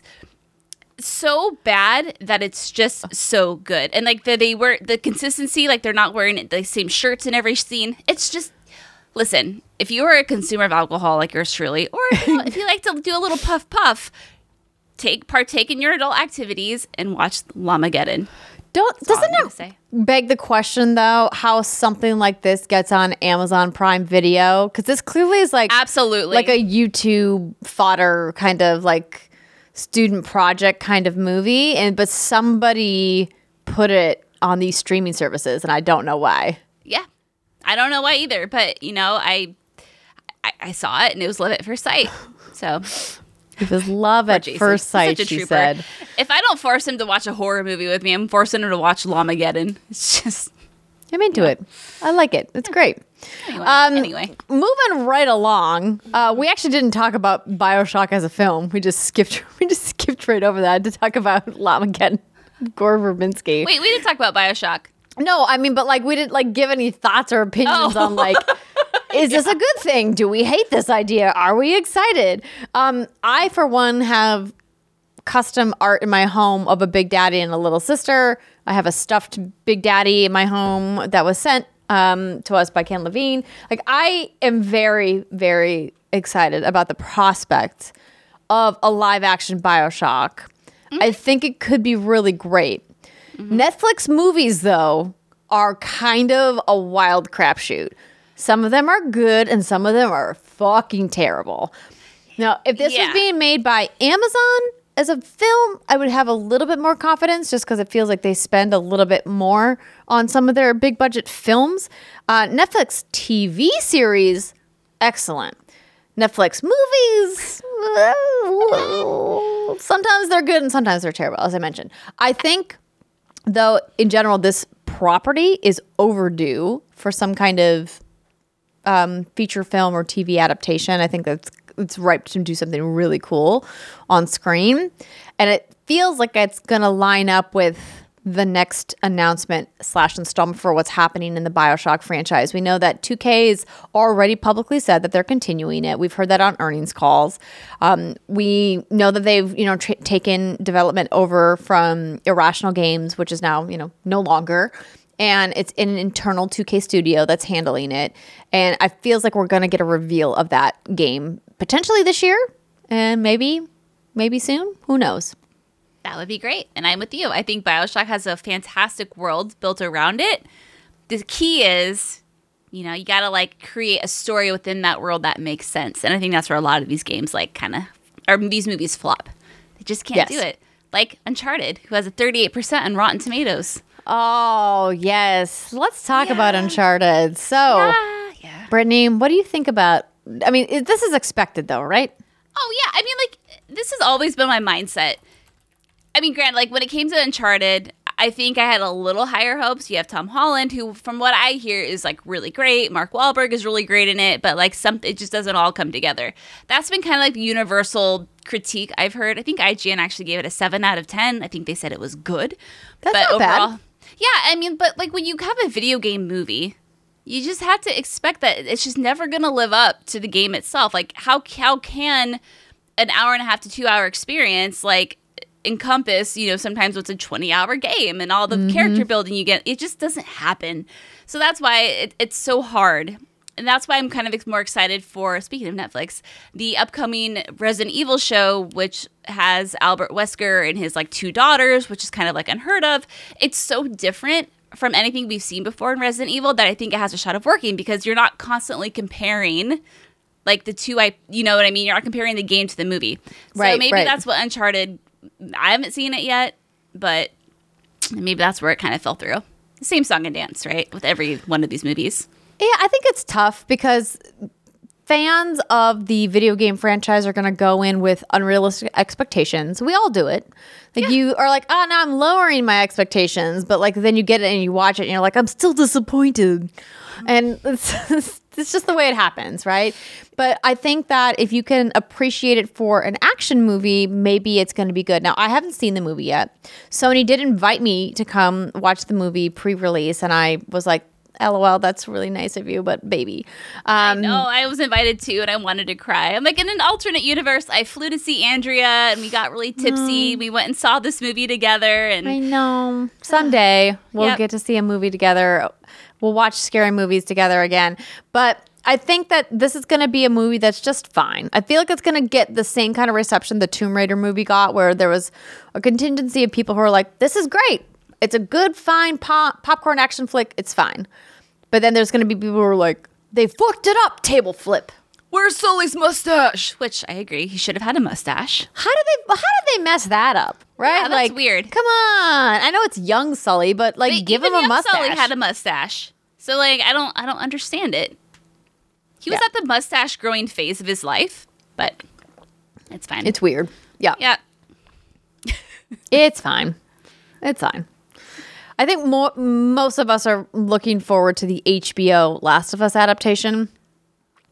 so bad that it's just so good and like the, they wear the consistency like they're not wearing the same shirts in every scene it's just listen if you are a consumer of alcohol like yours truly or you if you like to do a little puff puff take partake in your adult activities and watch Llamageddon. Don't I'm doesn't it say. beg the question though how something like this gets on Amazon Prime Video? Because this clearly is like Absolutely. like a YouTube fodder kind of like student project kind of movie, and but somebody put it on these streaming services, and I don't know why. yeah i don't know why either but you know i i, I saw it and it was love at first sight so <laughs> It was love at first sight. She trooper. said. if i don't force him to watch a horror movie with me i'm forcing him to watch llamageddon <laughs> it's just I'm into it. I like it. It's great. anyway, Um, anyway. moving right along, uh, we actually didn't talk about Bioshock as a film. We just skipped. <laughs> We just skipped right over that to talk about Llamageddon, Gore Verbinski. wait we didn't talk about bioshock No, I mean, but like we didn't like give any thoughts or opinions Oh. on like, <laughs> is this a good thing? Do we hate this idea? Are we excited? Um, I for one have custom art in my home of a big daddy and a little sister. I have a stuffed big daddy in my home that was sent um, to us by Ken Levine. Like I am very, very excited about the prospect of a live action Bioshock. I think it could be really great. Netflix movies, though, are kind of a wild crapshoot. Some of them are good and some of them are fucking terrible. Now, if this Yeah. was being made by Amazon as a film, I would have a little bit more confidence just because it feels like they spend a little bit more on some of their big budget films. Uh, Netflix TV series, excellent. Netflix movies, <laughs> sometimes they're good and sometimes they're terrible, as I mentioned. I think, though, in general, this property is overdue for some kind of um, feature film or TV adaptation. I think that's it's ripe to do something really cool on screen, and it feels like it's gonna line up with the next announcement slash installment for what's happening in the Bioshock franchise. We know that 2K has already publicly said that they're continuing it. We've heard that on earnings calls. Um, we know that they've you know taken development over from Irrational Games, which is now you know no longer and it's in an internal 2K studio that's handling it. And it feels like we're gonna get a reveal of that game potentially this year, and maybe, maybe soon. Who knows? That would be great. And I'm with you. I think Bioshock has a fantastic world built around it. The key is, you know, you got to like create a story within that world that makes sense. And I think that's where a lot of these games, like, kind of, or these movies flop. They just can't Yes. do it. Like Uncharted, who has a 38% on Rotten Tomatoes. Oh yes, let's talk about Uncharted. So, Ah, yeah. Brittany, what do you think about? I mean, this is expected though, right? Oh yeah, I mean like this has always been my mindset. I mean, Grant, like when it came to Uncharted, I think I had a little higher hopes. You have Tom Holland, who, from what I hear, is like really great. Mark Wahlberg is really great in it, but like some, it just doesn't all come together. That's been kind of like the universal critique I've heard. I think IGN actually gave it a seven out of ten. I think they said it was good. That's but not bad. yeah, I mean, but like when you have a video game movie, you just have to expect that it's just never gonna live up to the game itself. Like how how can an hour and a half to two hour experience like encompass you know sometimes what's a 20 hour game and all the mm-hmm. character building you get it just doesn't happen so that's why it, it's so hard and that's why i'm kind of more excited for speaking of netflix the upcoming resident evil show which has albert wesker and his like two daughters which is kind of like unheard of it's so different from anything we've seen before in resident evil that i think it has a shot of working because you're not constantly comparing like the two I you know what I mean? You're not comparing the game to the movie. So Right, maybe right. that's what Uncharted I haven't seen it yet, but maybe that's where it kind of fell through. Same song and dance, right? With every one of these movies. Yeah, I think it's tough because fans of the video game franchise are going to go in with unrealistic expectations. We all do it. Like you are like, oh, now I'm lowering my expectations, but like then you get it and you watch it and you're like, I'm still disappointed, and <laughs> it's, it's just the way it happens, right? But I think that if you can appreciate it for an action movie, maybe it's going to be good. Now I haven't seen the movie yet. Sony did invite me to come watch the movie pre-release, and I was like. LOL, that's really nice of you, but baby. Um, No, I was invited to, and I wanted to cry. I'm like in an alternate universe. I flew to see Andrea, and we got really tipsy. We went and saw this movie together, and I know. Someday we'll Yep. get to see a movie together. We'll watch scary movies together again. But I think that this is going to be a movie that's just fine. I feel like it's going to get the same kind of reception the Tomb Raider movie got, where there was a contingency of people who are like, this is great. It's a good, fine pop- popcorn action flick. It's fine. But then there's going to be people who are like, they fucked it up, table flip. Where's Sully's mustache? Which I agree, he should have had a mustache. How did they? How did they mess that up? Right? Yeah, that's like, weird. Come on. I know it's young Sully, but like, But give him a mustache. Sully had a mustache, so like I don't, I don't understand it. He was Yeah. at the mustache growing phase of his life, but it's fine. It's weird. Yeah. yeah. <laughs> It's fine. It's fine. I think mo- most of us are looking forward to the HBO Last of Us adaptation.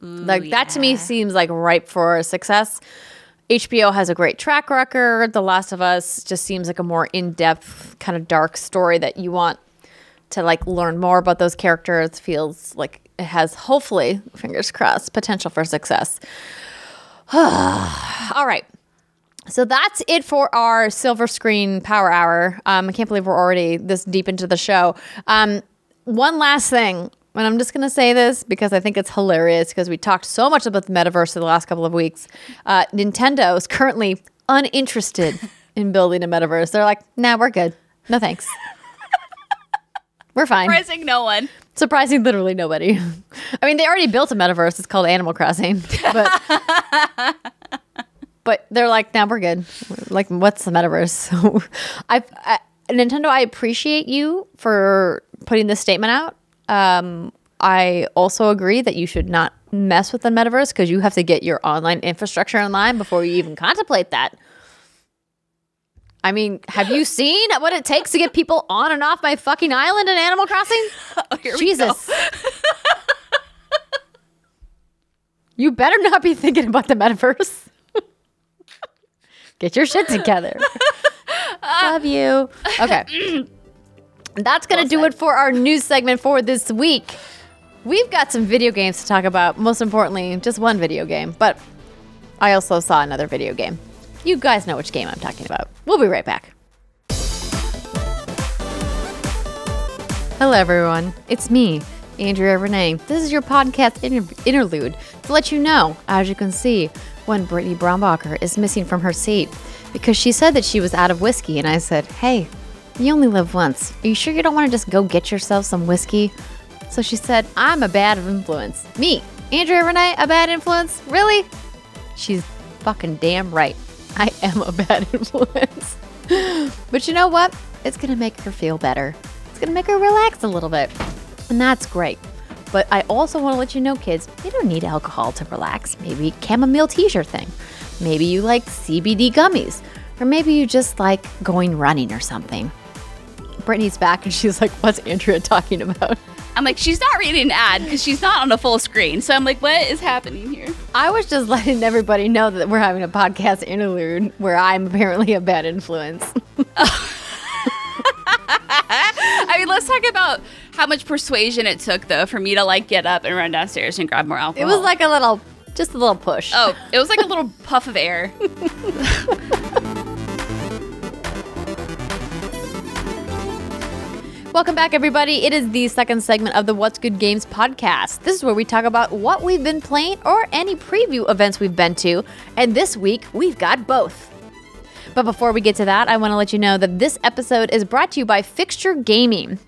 Like that to me seems like ripe for success. HBO has a great track record. The Last of Us just seems like a more in-depth kind of dark story that you want to like learn more about those characters. Feels like it has hopefully, fingers crossed, potential for success. <sighs> All right. So that's it for our silver screen power hour. Um, I can't believe we're already this deep into the show. Um, one last thing, and I'm just going to say this because I think it's hilarious because we talked so much about the metaverse in the last couple of weeks. Uh, Nintendo is currently uninterested <laughs> in building a metaverse. They're like, nah, we're good. No thanks. <laughs> we're fine. Surprising no one. Surprising literally nobody. <laughs> I mean, they already built a metaverse. It's called Animal Crossing. But but they're like, now we're good. Like, what's the metaverse? So I, I Nintendo, I appreciate you for putting this statement out. Um, I also agree that you should not mess with the metaverse because you have to get your online infrastructure in line before you even contemplate that. I mean, have you seen what it takes to get people on and off my fucking island in Animal Crossing? <laughs> Oh, here we go. Jesus. <laughs> you better not be thinking about the metaverse. <laughs> Get your shit together. Love you. Okay. <clears throat> That's going to do it for our news segment for this week. We've got some video games to talk about. Most importantly, just one video game, but I also saw another video game. You guys know which game I'm talking about. We'll be right back. Hello, everyone. It's me, Andrea Renee. This is your podcast inter- interlude to let you know, as you can see, when Brittany Brombacher is missing from her seat because she said that she was out of whiskey, and I said, "Hey, you only live once. Are you sure you don't want to just go get yourself some whiskey?" So she said, "I'm a bad influence. Me, Andrea Renee, a bad influence? Really?" She's fucking damn right. I am a <laughs> bad influence. <laughs> but you know what? It's going to make her feel better. It's going to make her relax a little bit. And that's great. But I also want to let you know, kids, you don't need alcohol to relax. Maybe chamomile tea's your thing. Maybe you like CBD gummies. Or maybe you just like going running or something. Brittany's back and she's like, What's Andrea talking about? I'm like, she's not reading an ad because she's not on a full screen. So I'm like, what is happening here? I was just <laughs> letting everybody know that we're having a podcast interlude where I'm apparently a bad influence. <laughs> <laughs> I mean, let's talk about how much persuasion it took, though, for me to like get up and run downstairs and grab more alcohol. It was like a little, just a little push. oh, it was like a little puff of air. Welcome back, everybody. It is the second segment of the What's Good Games podcast. This is where we talk about what we've been playing or any preview events we've been to. And this week, we've got both. But before we get to that, I want to let you know that this episode is brought to you by Fixture Gaming.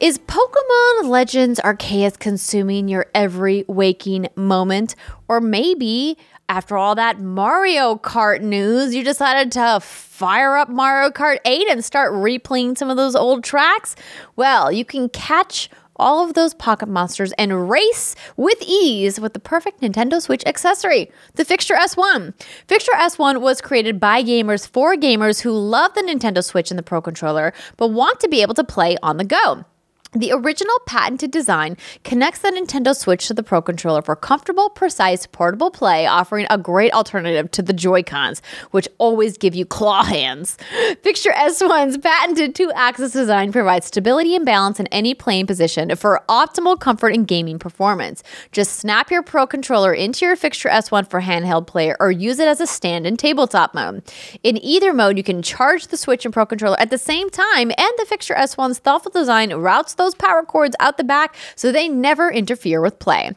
Is Pokemon Legends Arceus consuming your every waking moment? Or maybe after all that Mario Kart news, you decided to fire up Mario Kart 8 and start replaying some of those old tracks? Well, you can catch all of those pocket monsters and race with ease with the perfect Nintendo Switch accessory, the Fixture S1. Fixture S1 was created by gamers for gamers who love the Nintendo Switch and the Pro Controller, but want to be able to play on the go. The original patented design connects the Nintendo Switch to the Pro Controller for comfortable, precise, portable play, offering a great alternative to the Joy-Cons, which always give you claw hands. <laughs> Fixture S1's patented two-axis design provides stability and balance in any playing position for optimal comfort and gaming performance. Just snap your Pro Controller into your Fixture S1 for handheld play or use it as a stand in tabletop mode. In either mode, you can charge the Switch and Pro Controller at the same time, and the Fixture S1's thoughtful design routes those power cords out the back so they never interfere with play.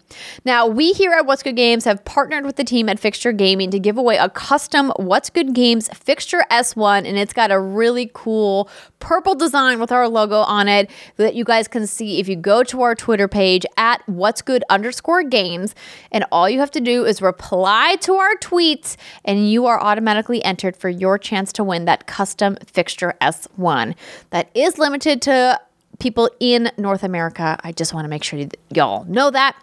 Now, we here at What's Good Games have partnered with the team at Fixture Gaming to give away a custom What's Good Games Fixture S1, and it's got a really cool purple design with our logo on it that you guys can see if you go to our Twitter page at What's Good underscore games. And all you have to do is reply to our tweets, and you are automatically entered for your chance to win that custom Fixture S1. That is limited to people in North America. I just want to make sure y'all know that.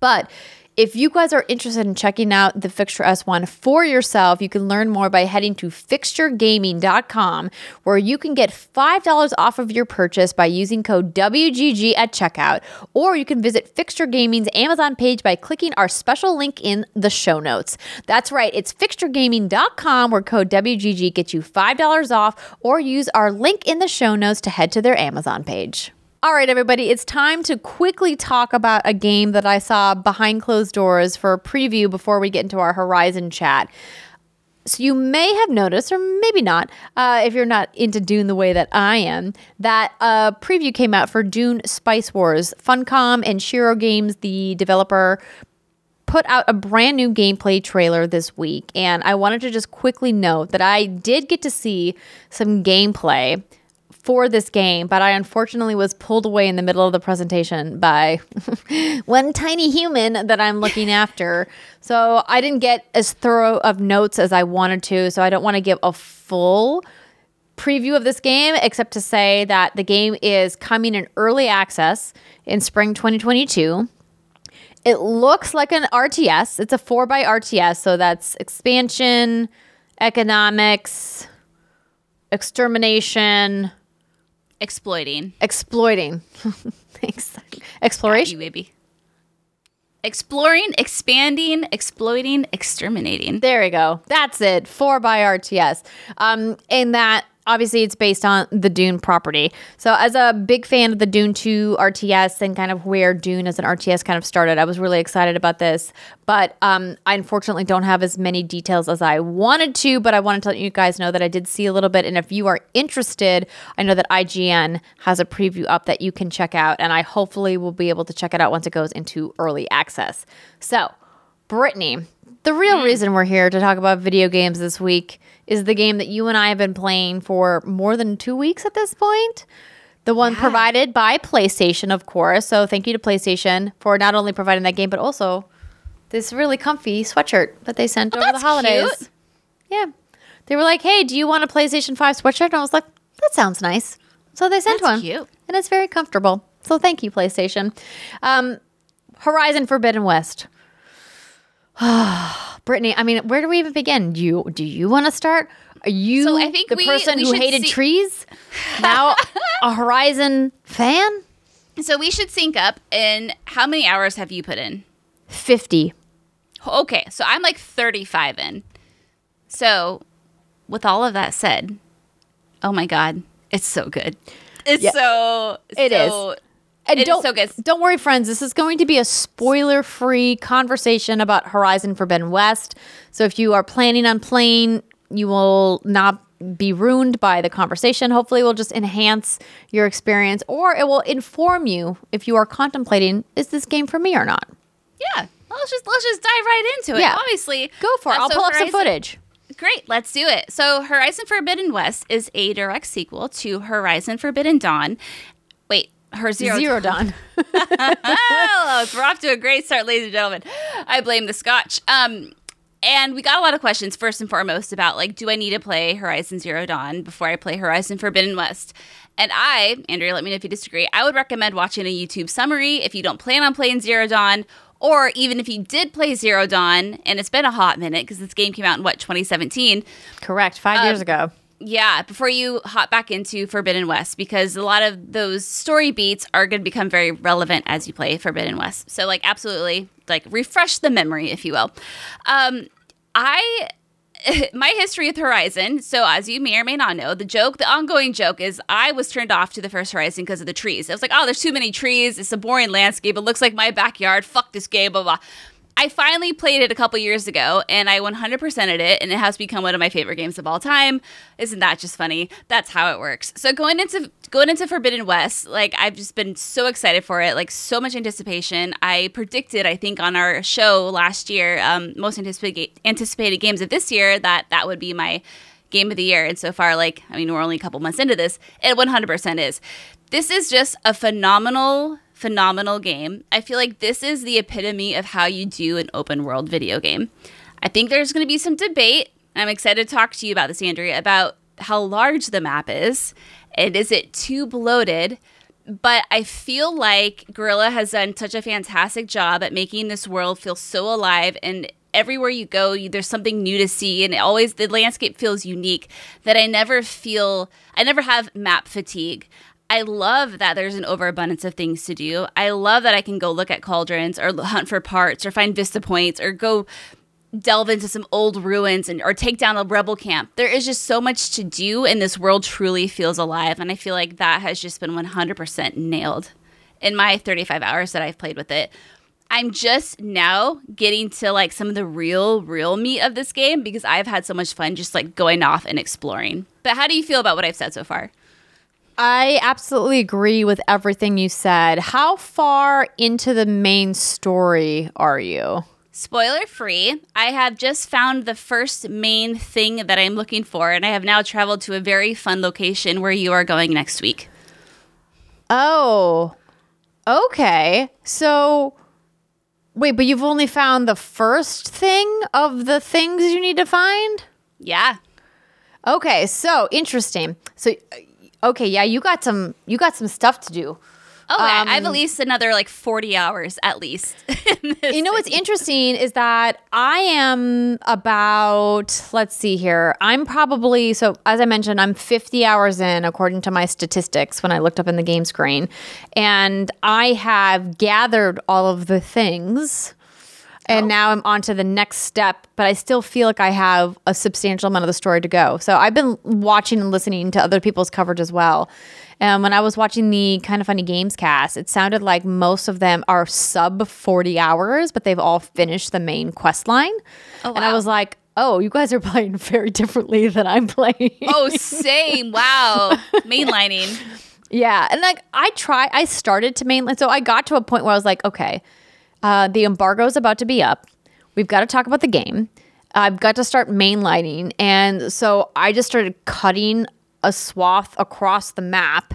But if you guys are interested in checking out the Fixture S1 for yourself, you can learn more by heading to fixturegaming.com, where you can get $5 off of your purchase by using code WGG at checkout. Or you can visit Fixture Gaming's Amazon page by clicking our special link in the show notes. That's right, it's fixturegaming.com, where code WGG gets you $5 off, or use our link in the show notes to head to their Amazon page. All right, everybody, it's time to quickly talk about a game that I saw behind closed doors for a preview before we get into our Horizon chat. So you may have noticed, or maybe not, uh, if you're not into Dune the way that I am, that a preview came out for Dune Spice Wars. Funcom and Shiro Games, the developer, put out a brand new gameplay trailer this week. And I wanted to just quickly note that I did get to see some gameplay for this game, but I unfortunately was pulled away in the middle of the presentation by <laughs> one tiny human that I'm looking after. So I didn't get as thorough of notes as I wanted to. So I don't want to give a full preview of this game, except to say that the game is coming in early access in spring 2022. It looks like an RTS. It's a 4 by RTS, so that's expansion, economics, extermination, Exploiting. exploiting. <laughs> Thanks. Exploration. You baby. Exploring, expanding, exploiting, exterminating. There we go. That's it. Four by RTS. Um, and that obviously it's based on the Dune property. So as a big fan of the Dune 2 RTS and kind of where Dune as an RTS kind of started, I was really excited about this. But um, I unfortunately don't have as many details as I wanted to, but I wanted to let you guys know that I did see a little bit. And if you are interested, I know that IGN has a preview up that you can check out. And I hopefully will be able to check it out once it goes into early access. So, Brittany, the real reason we're here to talk about video games this week is the game that you and I have been playing for more than two weeks at this point. The one provided by PlayStation, of course. So thank you to PlayStation for not only providing that game, but also this really comfy sweatshirt that they sent over the holidays. cute. Yeah. They were like, hey, do you want a PlayStation 5 sweatshirt? And I was like, that sounds nice. So they sent That's one. cute. And it's very comfortable. So thank you, PlayStation. Um, Horizon Forbidden West. <sighs> Brittany, I mean, where do we even begin? Do you do you want to start? Are you So I think the we- person we who hated see- trees? <laughs> Now a Horizon fan? So we should sync up. And how many hours have you put in? 50. Okay, so I'm like 35 in. So, with all of that said, oh my god, it's so good. It's Yeah. so It so, is. And It don't, so good. Don't worry, friends. This is going to be a spoiler free conversation about Horizon Forbidden West. So if you are planning on playing, you will not be ruined by the conversation. Hopefully, it will just enhance your experience or it will inform you if you are contemplating is this game for me or not? Yeah. Let's just let's just dive right into it. Yeah. Obviously, Go for it. uh, I'll so pull up some footage. Great, let's do it. So, Horizon Forbidden West is a direct sequel to Horizon Forbidden Dawn. Wait, her zero, Zero Dawn. <laughs> oh, we're off to a great start, ladies and gentlemen. I blame the scotch. Um, and we got a lot of questions first and foremost about like, do I need to play Horizon Zero Dawn before I play Horizon Forbidden West? And I, Andrea, let me know if you disagree. I would recommend watching a YouTube summary if you don't plan on playing Zero Dawn, or even if you did play Zero Dawn and it's been a hot minute because this game came out in what 2017. Correct. Five years ago. Yeah, before you hop back into Forbidden West, because a lot of those story beats are going to become very relevant as you play Forbidden West. So, like, absolutely, like, refresh the memory, if you will. Um, I. <laughs> My history with Horizon. So, as you may or may not know, the joke, the ongoing joke is I was turned off to the first Horizon because of the trees. I was like, oh, there's too many trees. It's a boring landscape. It looks like my backyard. Fuck this game, blah, blah. I finally played it a couple years ago and I 100%ed it and it has become one of my favorite games of all time. Isn't that just funny? That's how it works. So going into going into Forbidden West, like I've just been so excited for it, like so much anticipation. I predicted, I think on our show last year, um, most anticipated anticipated games of this year that that would be my game of the year. And so far, like, I mean, we're only a couple months into this, it 100% is. This is just a phenomenal phenomenal game. I feel like this is the epitome of how you do an open world video game. I think there's going to be some debate. I'm excited to talk to you about this, Andrea, about how large the map is and is it too bloated? But I feel like Guerrilla has done such a fantastic job at making this world feel so alive and everywhere you go you, there's something new to see and always the landscape feels unique that I never feel I never have map fatigue. I love that there's an overabundance of things to do. I love that I can go look at cauldrons or hunt for parts or find vista points or go delve into some old ruins and or take down a rebel camp. There is just so much to do and this world truly feels alive and I feel like that has just been 100% nailed in my 35 hours that I've played with it. I'm just now getting to like some of the real real meat of this game because I've had so much fun just like going off and exploring. But how do you feel about what I've said so far? I absolutely agree with everything you said. How far into the main story are you? Spoiler free, I have just found the first main thing that I'm looking for, and I have now traveled to a very fun location where you are going next week. Oh, okay. So, wait, but you've only found the first thing of the things you need to find? Yeah. Okay, so interesting. So, okay, yeah, you got some you got some stuff to do. Oh, I I have at um, least another like 40 hours at least. <laughs> You know what's interesting is that I am about let's see here. I'm probably so as I mentioned, I'm 50 hours in according to my statistics when I looked up in the game screen, and I have gathered all of the things. And oh. now I'm on to the next step, but I still feel like I have a substantial amount of the story to go. So I've been watching and listening to other people's coverage as well. And when I was watching the kind of funny games cast, it sounded like most of them are sub 40 hours, but they've all finished the main quest line. Oh, And I was like, oh, you guys are <laughs> playing very differently than I'm playing. Oh, <laughs> same. Wow. Mainlining. Yeah, and like I try, I started to mainline. So I got to a point where I was like, okay, uh, the embargo is about to be up. We've got to talk about the game. I've got to start mainlining, and so I just started cutting a swath across the map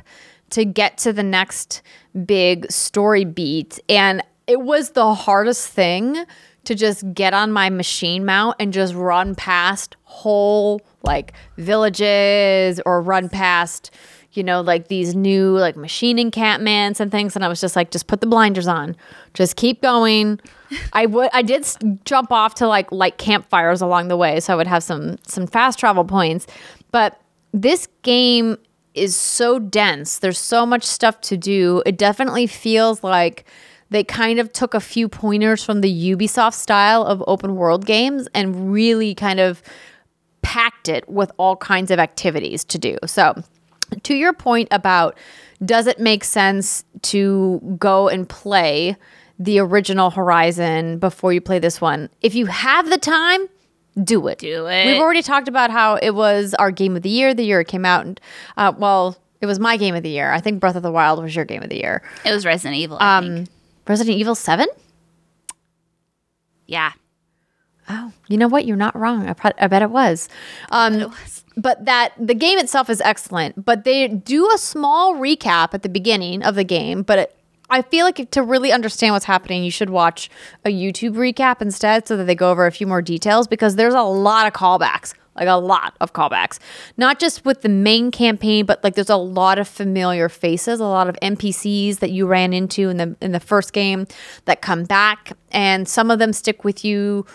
to get to the next big story beat, and it was the hardest thing to just get on my machine mount and just run past whole like villages or run past you know, like these new like machine encampments and things. And I was just like, just put the blinders on, just keep going. <laughs> I would, I did s- jump off to like light campfires along the way, so I would have some some fast travel points. But this game is so dense. There's so much stuff to do. It definitely feels like they kind of took a few pointers from the Ubisoft style of open world games and really kind of packed it with all kinds of activities to do. So, to your point about does it make sense to go and play the original Horizon before you play this one? If you have the time, do it. Do it. We've already talked about how it was our game of the year the year it came out. And, uh, well, it was my game of the year. I think Breath of the Wild was your game of the year. It was Resident Evil. I Um. Resident Evil 7? Yeah. Oh, you know what? You're not wrong. I, pro- I bet it was. Um, but that the game itself is excellent. But they do a small recap at the beginning of the game, but it, I feel like to really understand what's happening, you should watch a YouTube recap instead so that they go over a few more details because there's a lot of callbacks, like a lot of callbacks. Not just with the main campaign, but like there's a lot of familiar faces, a lot of NPCs that you ran into in the in the first game that come back and some of them stick with you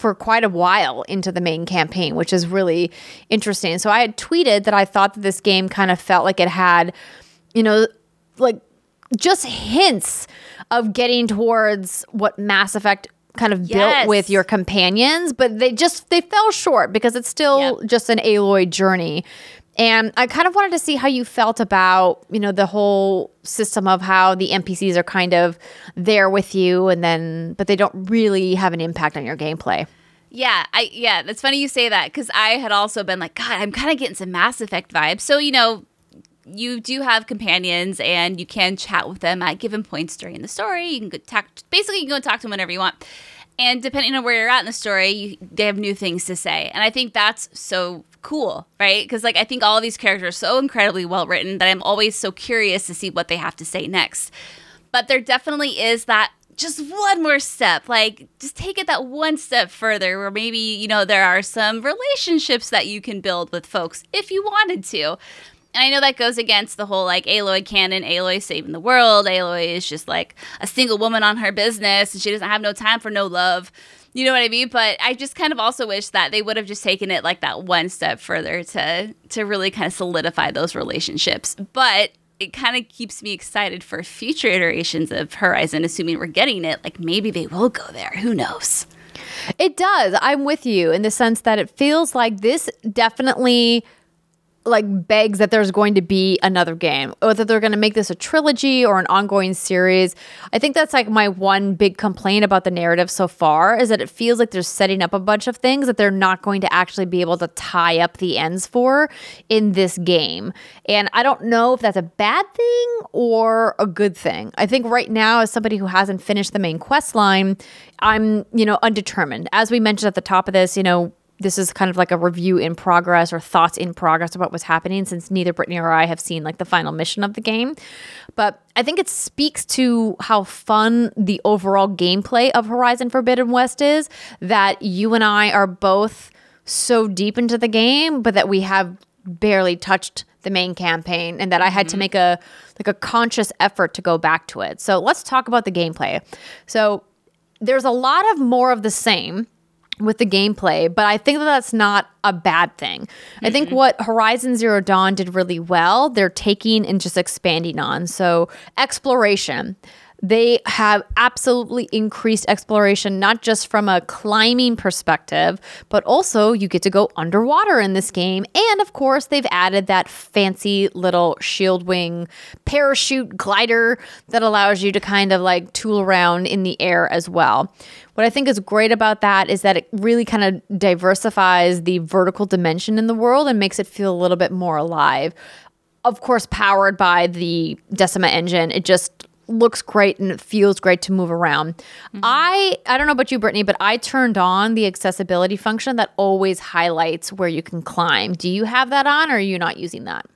for quite a while into the main campaign, which is really interesting. So I had tweeted that I thought that this game kind of felt like it had, you know, like just hints of getting towards what Mass Effect kind of Yes. built with your companions, but they just they fell short because it's still Yep. just an Aloy journey. And I kind of wanted to see how you felt about, you know, the whole system of how the NPCs are kind of there with you and then but they don't really have an impact on your gameplay. Yeah, I yeah, that's funny you say that because I had also been like, God, I'm kind of getting some Mass Effect vibes. So you know, you do have companions and you can chat with them at given points during the story. You can go talk, basically you can go talk to them whenever you want. And depending on where you're at in the story, you, they have new things to say. And I think that's so cool, right? Because like I think all of these characters are so incredibly well written that I'm always so curious to see what they have to say next. But there definitely is that just one more step. Like just take it that one step further where maybe, you know, there are some relationships that you can build with folks if you wanted to. And I know that goes against the whole like Aloy canon, Aloy saving the world. Aloy is just like a single woman on her business and she doesn't have no time for no love. You know what I mean? But I just kind of also wish that they would have just taken it like that one step further to to really kind of solidify those relationships. But it kind of keeps me excited for future iterations of Horizon, assuming we're getting it. Like maybe they will go there. Who knows? It does. I'm with you in the sense that it feels like this definitely like begs that there's going to be another game or that they're going to make this a trilogy or an ongoing series. I think that's like my one big complaint about the narrative so far is that it feels like they're setting up a bunch of things that they're not going to actually be able to tie up the ends for in this game. And I don't know if that's a bad thing or a good thing. I think right now as somebody who hasn't finished the main quest line, I'm, you know, undetermined. As we mentioned at the top of this, you know, this is kind of like a review in progress or thoughts in progress about what's happening since neither Brittany or I have seen like the final mission of the game. But I think it speaks to how fun the overall gameplay of Horizon Forbidden West is that you and I are both so deep into the game, but that we have barely touched the main campaign and that I had to mm-hmm. make a like a conscious effort to go back to it. So let's talk about the gameplay. So there's a lot of more of the same with the gameplay, but I think that that's not a bad thing. I think what Horizon Zero Dawn did really well, they're taking and just expanding on. So, exploration. They have absolutely increased exploration, not just from a climbing perspective, but also you get to go underwater in this game. And of course, they've added that fancy little shield wing parachute glider that allows you to kind of like tool around in the air as well. What I think is great about that is that it really kind of diversifies the vertical dimension in the world and makes it feel a little bit more alive. Of course, powered by the Decima engine, it just looks great and it feels great to move around. Mm-hmm. I I don't know about you, Brittany, but I turned on the accessibility function that always highlights where you can climb. Do you have that on or are you not using that?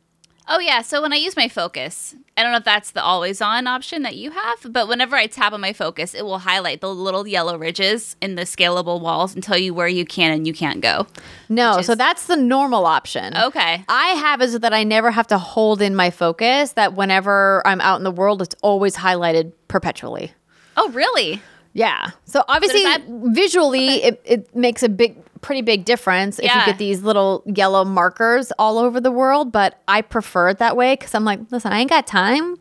Oh yeah, so when I use my focus, I don't know if that's the always on option that you have, but whenever I tap on my focus, it will highlight the little yellow ridges in the scalable walls and tell you where you can and you can't go. No, Which so that's the normal option. Okay. I have is that I never have to hold in my focus, that whenever I'm out in the world, it's always highlighted perpetually. Oh, really? Yeah. So obviously, that- visually, it, it makes a big, pretty big difference if you get these little yellow markers all over the world. But I prefer it that way because I'm like, listen, I ain't got time.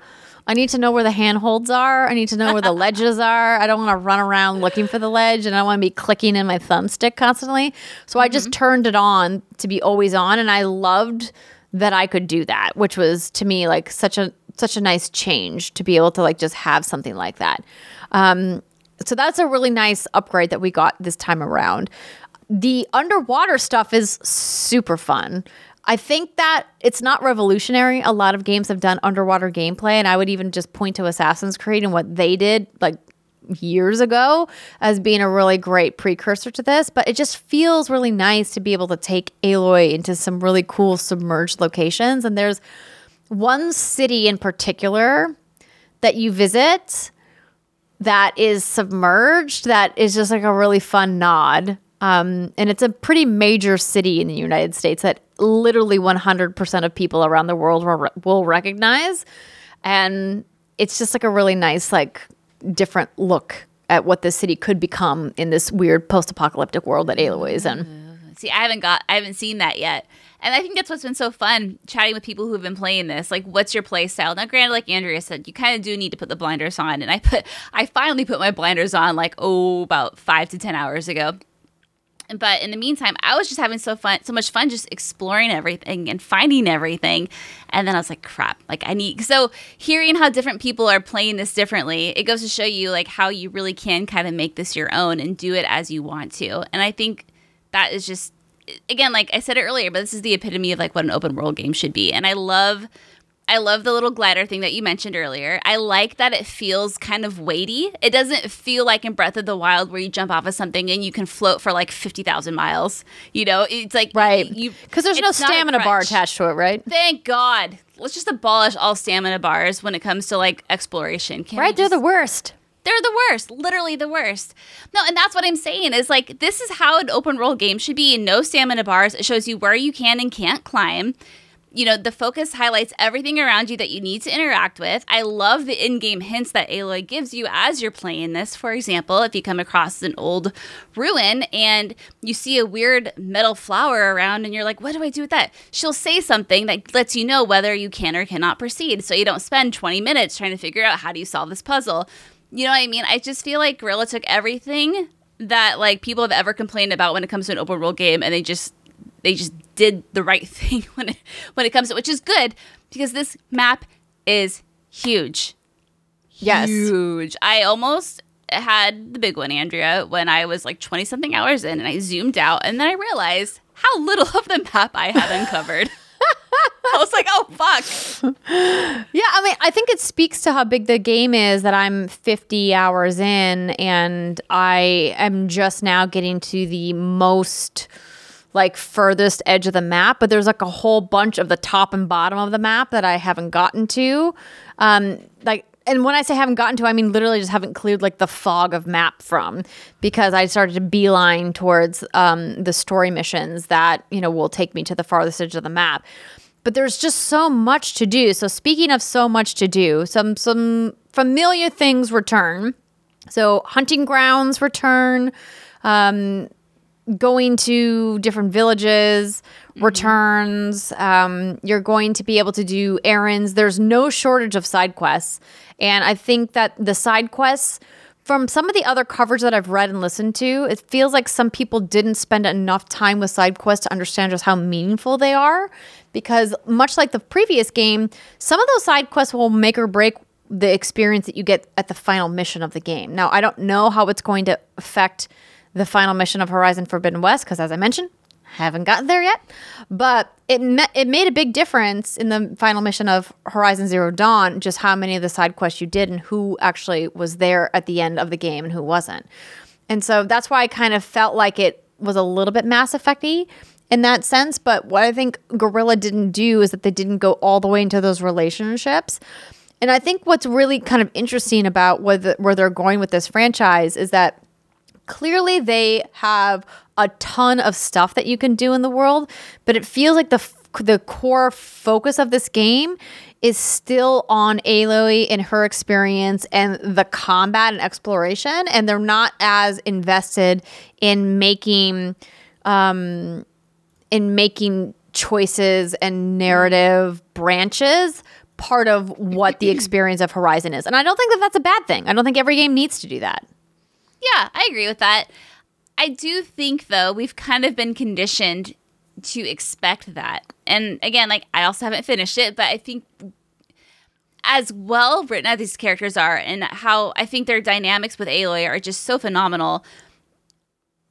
I need to know where the handholds are. I need to know where the <laughs> ledges are. I don't want to run around looking for the ledge and I don't want to be clicking in my thumbstick constantly. So I just turned it on to be always on and I loved that I could do that, which was to me like such a such a nice change to be able to like just have something like that. Um, so that's a really nice upgrade that we got this time around. The underwater stuff is super fun. I think that it's not revolutionary. A lot of games have done underwater gameplay, and I would even just point to Assassin's Creed and what they did, like years ago as being a really great precursor to this, but it just feels really nice to be able to take Aloy into some really cool submerged locations. And there's one city in particular that you visit that is submerged that is just like a really fun nod. Um, and it's a pretty major city in the United States that literally 100% of people around the world will, will recognize. And it's just like a really nice, like, different look at what this city could become in this weird post-apocalyptic world that Aloy is in. See, I haven't got, I haven't seen that yet. And I think that's what's been so fun chatting with people who've been playing this. Like, what's your play style? Now, granted, like Andrea said, you kind of do need to put the blinders on. And I put, I finally put my blinders on like, oh, about five to 10 hours ago. But in the meantime, I was just having so fun, so much fun just exploring everything and finding everything. And then I was like, crap, like I need. So hearing how different people are playing this differently, it goes to show you like how you really can kind of make this your own and do it as you want to. And I think that is just again, like I said it earlier, but this is the epitome of like what an open world game should be. And I love I love the little glider thing that you mentioned earlier. I like that it feels kind of weighty. It doesn't feel like in Breath of the Wild where you jump off of something and you can float for like 50,000 miles. You know, it's like right. you Cuz there's no stamina bar attached to it, right? Thank God. Let's just abolish all stamina bars when it comes to like exploration. Can right, they're the worst. They're the worst, literally the worst. No, and that's what I'm saying is like this is how an open world game should be. No stamina bars. It shows you where you can and can't climb. You know, the focus highlights everything around you that you need to interact with. I love the in game hints that Aloy gives you as you're playing this. For example, if you come across an old ruin and you see a weird metal flower around and you're like, what do I do with that? She'll say something that lets you know whether you can or cannot proceed. So you don't spend 20 minutes trying to figure out how do you solve this puzzle. You know what I mean? I just feel like Guerrilla took everything that like people have ever complained about when it comes to an open world game and they just they just did the right <laughs> thing when it when it comes to which is good because this map is huge. Yes. Huge. I almost had the big one, Andrea, when I was like 20 something hours in and I zoomed out and then I realized how little of the map I had uncovered. <laughs> I was like, oh, fuck. <laughs> Yeah, I mean, I think it speaks to how big the game is that I'm 50 hours in and I am just now getting to the most like furthest edge of the map, but there's like a whole bunch of the top and bottom of the map that I haven't gotten to. Um, like and when I say haven't gotten to, I mean literally just haven't cleared like the fog of map from because I started to beeline towards um, the story missions that you know will take me to the farthest edge of the map but there's just so much to do. So speaking of so much to do, some some familiar things return. So hunting grounds return. Um, going to different villages mm-hmm. returns. Um, you're going to be able to do errands. There's no shortage of side quests, and I think that the side quests from some of the other coverage that I've read and listened to, it feels like some people didn't spend enough time with side quests to understand just how meaningful they are. Because much like the previous game, some of those side quests will make or break the experience that you get at the final mission of the game. Now, I don't know how it's going to affect the final mission of Horizon Forbidden West, because as I mentioned, haven't gotten there yet, but it me- it made a big difference in the final mission of Horizon Zero Dawn just how many of the side quests you did and who actually was there at the end of the game and who wasn't. And so that's why I kind of felt like it was a little bit Mass Effecty in that sense. But what I think Guerrilla didn't do is that they didn't go all the way into those relationships. And I think what's really kind of interesting about where, where they're going with this franchise is that clearly they have a ton of stuff that you can do in the world, but it feels like the the core focus of this game is still on Aloy and her experience and the combat and exploration, and they're not as invested in making um, in making choices and narrative branches part of what the <clears throat> experience of Horizon is. And I don't think that that's a bad thing. I don't think every game needs to do that. Yeah, I agree with that. I do think though we've kind of been conditioned to expect that. And again, like I also haven't finished it, but I think as well written as these characters are and how I think their dynamics with Aloy are just so phenomenal.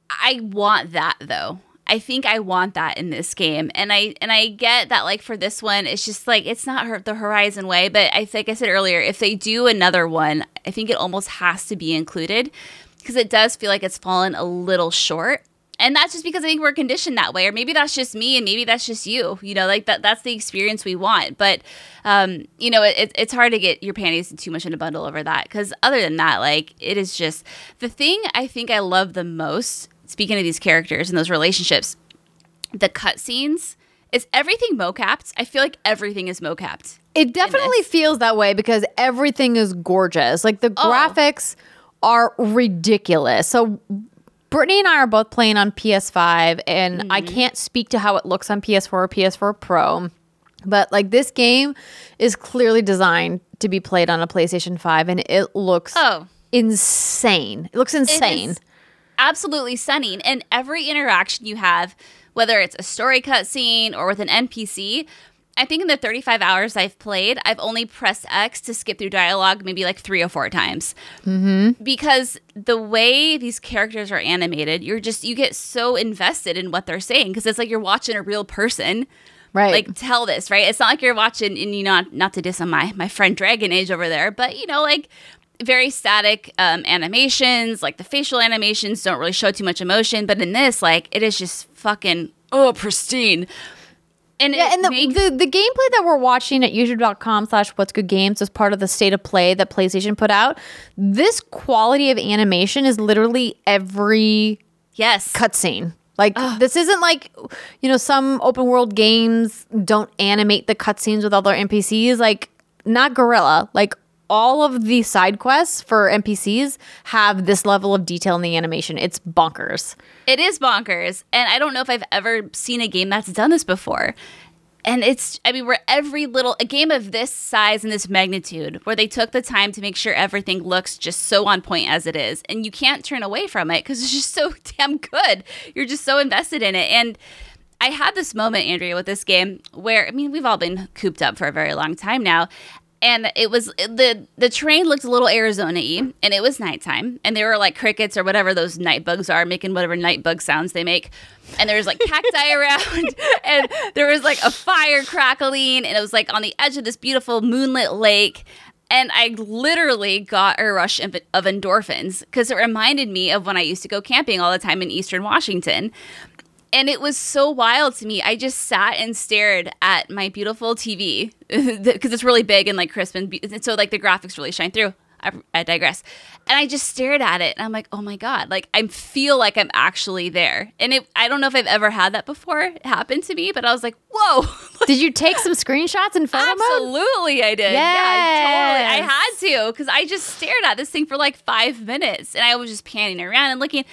I want that though. I think I want that in this game, and I and I get that like for this one, it's just like it's not her, the Horizon way. But I like I said earlier, if they do another one, I think it almost has to be included because it does feel like it's fallen a little short. And that's just because I think we're conditioned that way, or maybe that's just me, and maybe that's just you. You know, like that—that's the experience we want. But, um, you know, it, it's hard to get your panties too much in a bundle over that. Because other than that, like it is just the thing I think I love the most. Speaking of these characters and those relationships, the cutscenes is everything mocapped. I feel like everything is mocapped. It definitely feels that way because everything is gorgeous. Like the Oh. graphics are ridiculous. So Brittany and I are both playing on PS5, and I Mm-hmm. can't speak to how it looks on PS4 or PS4 Pro. But like this game is clearly designed to be played on a PlayStation 5, and it looks Oh. insane. It looks insane. absolutely stunning. And every interaction you have, whether it's a story cutscene or with an NPC, I think in the 35 hours I've played, I've only pressed X to skip through dialogue maybe like three or four times. Mm-hmm. Because the way these characters are animated, you're just, you get so invested in what they're saying because it's like you're watching a real person right. like tell this right it's not like you're watching and you know not, not to diss on my my friend dragon age over there but you know like very static um, animations like the facial animations don't really show too much emotion but in this like it is just fucking oh pristine and Yeah, and the, makes- the the gameplay that we're watching at youtube.com slash what's good games is part of the state of play that PlayStation put out, this quality of animation is literally every yes cutscene. Like this isn't like you know, some open world games don't animate the cutscenes with all their NPCs. Like not Guerrilla. Like all of the side quests for NPCs have this level of detail in the animation. It's bonkers. It is bonkers. And I don't know if I've ever seen a game that's done this before. And it's, I mean, where every little, a game of this size and this magnitude, where they took the time to make sure everything looks just so on point as it is. And you can't turn away from it because it's just so <laughs> damn good. You're just so invested in it. And I had this moment, Andrea, with this game where, I mean, we've all been cooped up for a very long time now. And it was the the terrain looked a little Arizona-y, and it was nighttime, and there were like crickets or whatever those night bugs are, making whatever night bug sounds they make, and there was like cacti <laughs> around, and there was like a fire crackling, and it was like on the edge of this beautiful moonlit lake, and I literally got a rush of endorphins because it reminded me of when I used to go camping all the time in Eastern Washington, and it was so wild to me. I just sat and stared at my beautiful TV because <laughs> it's really big and like crisp and, be- and so like the graphics really shine through. I, I digress. And I just stared at it and I'm like, oh my god, like I feel like I'm actually there. And it, I don't know if I've ever had that before happen to me, but I was like, whoa, <laughs> Did you take some screenshots and photo mode? Absolutely, I did. Yeah, totally. I had to because I just stared at this thing for like five minutes, and I was just panning around and looking.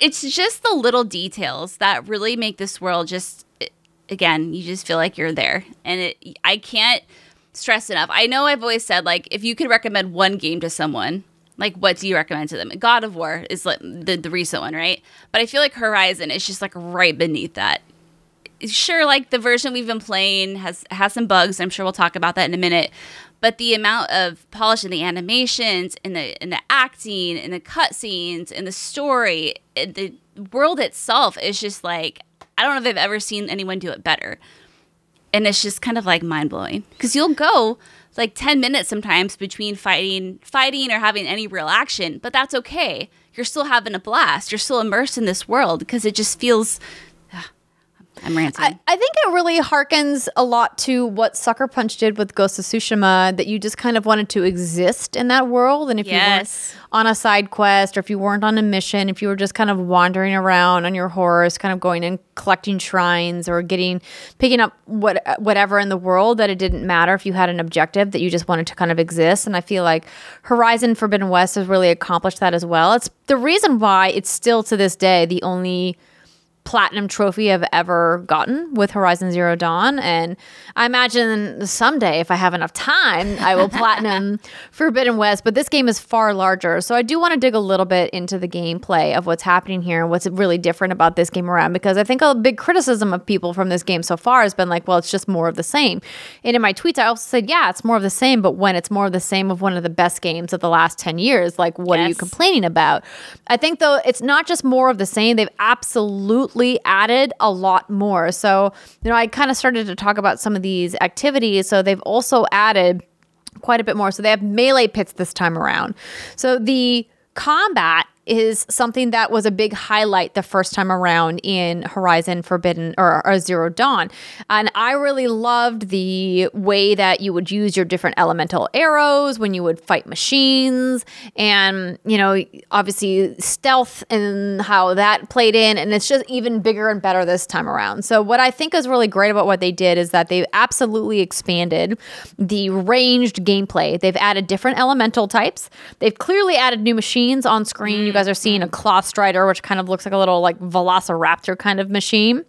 It's just the little details that really make this world just. Eh, again, you just feel like you're there, and it. I can't stress enough. I know I've always said like if you could recommend one game to someone. Like, what do you recommend to them? God of War is like the, the recent one, right? But I feel like Horizon is just like right beneath that sure like the version we've been playing has has some bugs i'm sure we'll talk about that in a minute but the amount of polish in the animations in the in the acting in the cutscenes in the story in the world itself is just like i don't know if i've ever seen anyone do it better. And it's just kind of like mind-blowing. Because you'll go like 10 minutes sometimes between fighting fighting or having any real action but that's okay. You're still having a blast. You're still immersed in this world because it just feels i'm ranting I, I think it really harkens a lot to what Sucker Punch did with Ghost of Tsushima, that you just kind of wanted to exist in that world. And if Yes. you weren't on a side quest or if you weren't on a mission, if you were just kind of wandering around on your horse, kind of going and collecting shrines or getting, picking up what whatever in the world, that it didn't matter if you had an objective, that you just wanted to kind of exist. And I feel like Horizon Forbidden West has really accomplished that as well. It's the reason why it's still to this day the only platinum trophy I've ever gotten with Horizon Zero Dawn. And I imagine someday, if I have enough time, I will <laughs> platinum Forbidden West. But this game is far larger. So I do want to dig a little bit into the gameplay of what's happening here and what's really different about this game around. Because I think a big criticism of people from this game so far has been like, well, it's just more of the same. And in my tweets, I also said, yeah, it's more of the same. But when it's more of the same of one of the best games of the last 10 years, like, what are you complaining? complaining about. I think though it's not just more of the same. They've absolutely absolutely added a lot more. So, you know, I kind of started to talk about some of these activities. So they've also added quite a bit more. So they have melee pits this time around. So the combat is something that was a big highlight the first time around in Horizon Forbidden or, or, Zero Dawn. And I really loved the way that you would use your different elemental arrows when you would fight machines and, you know, obviously stealth and how that played in. And it's just even bigger and better this time around. So, what I think is really great about what they did is that they absolutely expanded the ranged gameplay. They've added different elemental types, they've clearly added new machines on screen. You guys are seeing a Clawstrider, which kind of looks like a little like velociraptor kind of machine.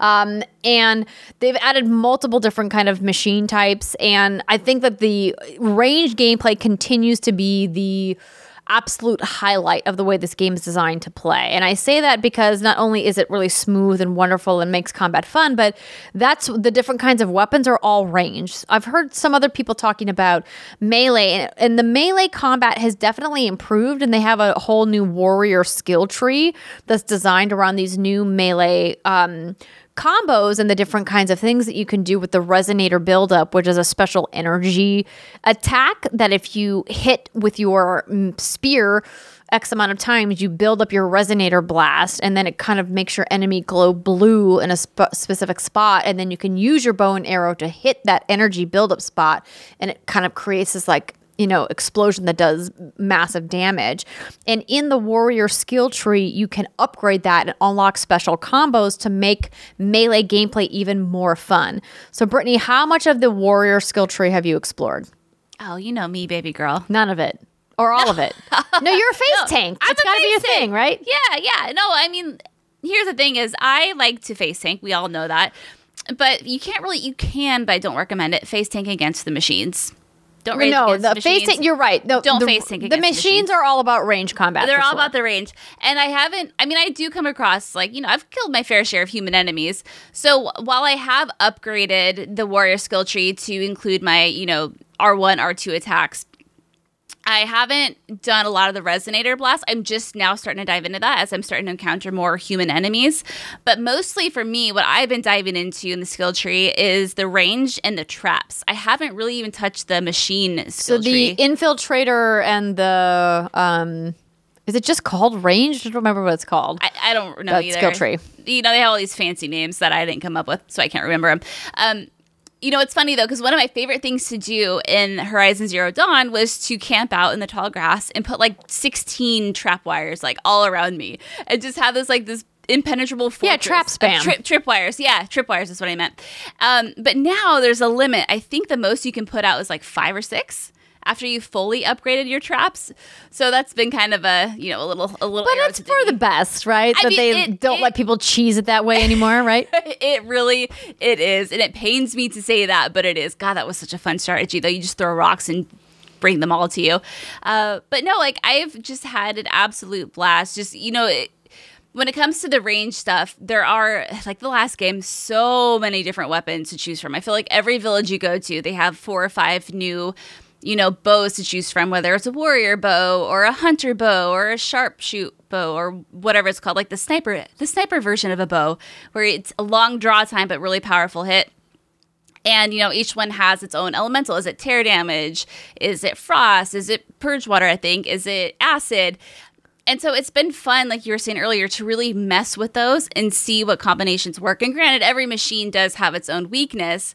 Um, and they've added multiple different kind of machine types, and I think that the range gameplay continues to be the absolute highlight of the way this game is designed to play. And I say that because not only is it really smooth and wonderful and makes combat fun, but that's the different kinds of weapons are all ranged. I've heard some other people talking about melee, and the melee combat has definitely improved, and they have a whole new warrior skill tree that's designed around these new melee um, combos and the different kinds of things that you can do with the resonator buildup, which is a special energy attack that if you hit with your mm, spear X amount of times, you build up your resonator blast, and then it kind of makes your enemy glow blue in a sp- specific spot. And then you can use your bow and arrow to hit that energy buildup spot, and it kind of creates this like you know, explosion that does massive damage. And in the warrior skill tree, you can upgrade that and unlock special combos to make melee gameplay even more fun. So, Brittany, how much of the warrior skill tree have you explored? Oh, you know me, baby girl. None of it. Or all of it. <laughs> No, you're a face No, tank. It's got to be a thing, tank. right? Yeah, yeah. No, I mean, here's the thing: is I like to face tank. We all know that, but you can't really. You can, but I don't recommend it. Face tank against the machines. Don't No, against the the face machines. tank, you're right. No, Don't the, face tank The machines machines. are all about range combat. They're all sure. about the range. And I haven't, I mean, I do come across, like, you know, I've killed my fair share of human enemies. So while I have upgraded the warrior skill tree to include my, you know, R1, R2 attacks, I haven't done a lot of the resonator blast. I'm just now starting to dive into that as I'm starting to encounter more human enemies. But mostly for me, what I've been diving into in the skill tree is the range and the traps. I haven't really even touched the machine So skill the tree. infiltrator and the um is it just called range? I don't remember what it's called. I, I don't know That either. skill tree. You know, they have all these fancy names that I didn't come up with, so I can't remember them. Um, you know, it's funny though, because one of my favorite things to do in Horizon Zero Dawn was to camp out in the tall grass and put like 16 trap wires like all around me and just have this like this impenetrable fortress. Yeah, trap spam. Trip, trip wires. Yeah, trip wires is what I meant. Um, but now there's a limit. I think the most you can put out is like five or six after you fully upgraded your traps. So that's been kind of a, you know, a little, a little. But it's for the best, right? I that mean, they it- don't it- let people cheese it that way anymore, right? <laughs> it really it is and it pains me to say that but it is god that was such a fun strategy though you just throw rocks and bring them all to you uh, but no like i've just had an absolute blast just you know it, when it comes to the range stuff, there are like the last game, so many different weapons to choose from. I feel like every village you go to, they have four or five new, you know, bows to choose from, whether it's a warrior bow or a hunter bow or a sharpshoot bow or whatever it's called, like the sniper, the sniper version of a bow, where it's a long draw time but really powerful hit. And you know, each one has its own elemental. Is it tear damage? Is it frost? Is it purge water? I think. Is it acid? And so it's been fun, like you were saying earlier, to really mess with those and see what combinations work. And granted, every machine does have its own weakness,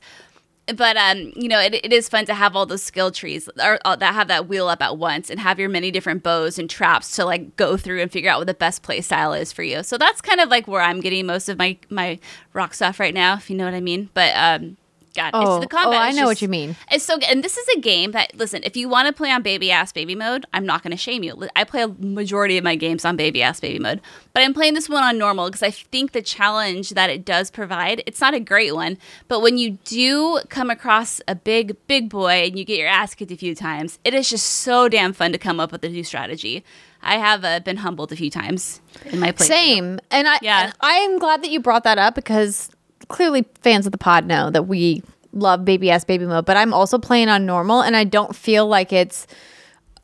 but um, you know, it, it is fun to have all those skill trees or, uh, that have that wheel up at once and have your many different bows and traps to like go through and figure out what the best play style is for you. So that's kind of like where I'm getting most of my my rock stuff right now, if you know what I mean. But um, God, Oh, it's the combat. oh, I know what you mean. It's so good. And this is a game that, listen, if you want to play on baby ass baby mode, I'm not going to shame you. I play a majority of my games on baby ass baby mode, but I'm playing this one on normal because I think the challenge that it does provide, it's not a great one, but when you do come across a big, big boy and you get your ass kicked a few times, it is just so damn fun to come up with a new strategy. I have uh, been humbled a few times in my play. Same. And I Yeah. and I'm glad that you brought that up because clearly fans of the pod know that we love baby ass baby mode, but I'm also playing on normal and I don't feel like it's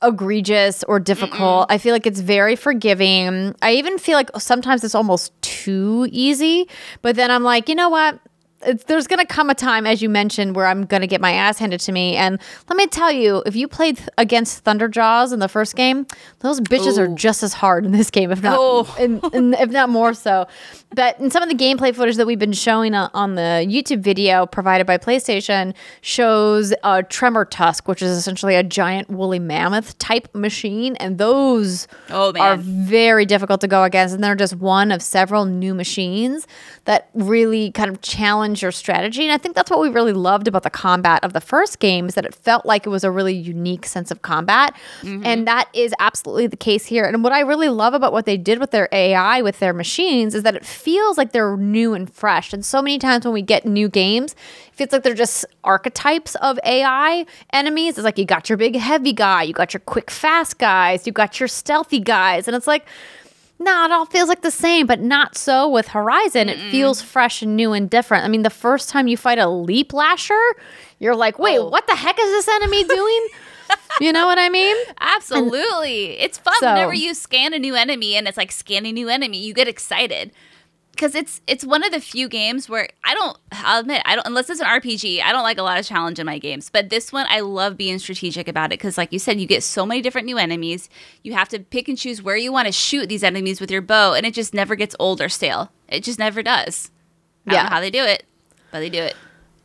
egregious or difficult. I feel like it's very forgiving. I even feel like sometimes it's almost too easy. But then I'm like, you know what? It's, there's going to come a time, as you mentioned, where I'm going to get my ass handed to me. And let me tell you, if you played th- against Thunderjaws in the first game, those bitches are just as hard in this game, if not, Oh. in, in, if not more so. But in some of the gameplay footage that we've been showing on, on the YouTube video provided by PlayStation shows a Tremor Tusk, which is essentially a giant woolly mammoth type machine, and those Oh, are very difficult to go against. And they're just one of several new machines that really kind of challenge your strategy. And I think that's what we really loved about the combat of the first game is that it felt like it was a really unique sense of combat. Mm-hmm. And that is absolutely the case here. And what I really love about what they did with their AI, with their machines, is that it feels like they're new and fresh. And so many times when we get new games, it feels like they're just archetypes of AI enemies. It's like you got your big heavy guy, you got your quick fast guys, you got your stealthy guys. And it's like, no, it all feels like the same, but not so with Horizon. It feels fresh and new and different. I mean, the first time you fight a leap lasher, you're like, wait, Oh. what the heck is this enemy doing? <laughs> you know what I mean? Absolutely. it's fun So- whenever you scan a new enemy and it's like scanning new enemy, you get excited. Cuz it's it's one of the few games where I don't I'll admit, I don't unless it's an RPG, I don't like a lot of challenge in my games. But this one I love being strategic about it cuz like you said, you get so many different new enemies. You have to pick and choose where you want to shoot these enemies with your bow and it just never gets old or stale. It just never does. I don't Yeah. know how they do it, but they do it.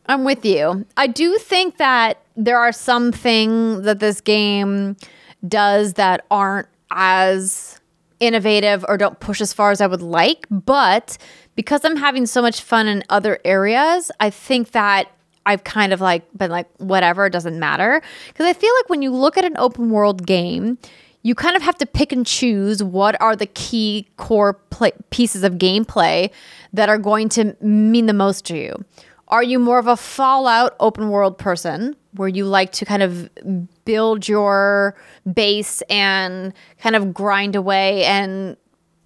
I'm with you. I do think that there are some things that this game does that aren't as innovative or don't push as far as I would like. But because I'm having so much fun in other areas, I think that I've kind of like been like, whatever, it doesn't matter. Because I feel like when you look at an open world game, you kind of have to pick and choose what are the key core play- pieces of gameplay that are going to mean the most to you. Are you more of a Fallout open world person where you like to kind of build your base and kind of grind away and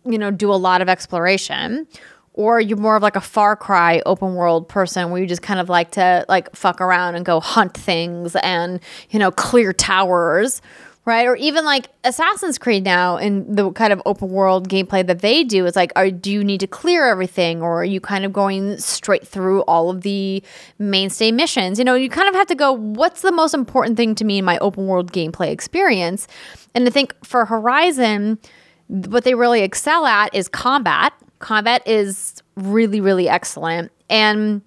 you know do a lot of exploration? Or you're more of like a Far Cry open world person where you just kind of like to like fuck around and go hunt things and you know clear towers right? Or even like Assassin's Creed now and the kind of open world gameplay that they do is like, are, do you need to clear everything or are you kind of going straight through all of the mainstay missions? You know, you kind of have to go, what's the most important thing to me in my open world gameplay experience? And I think for Horizon, what they really excel at is combat. Combat is really, really excellent. And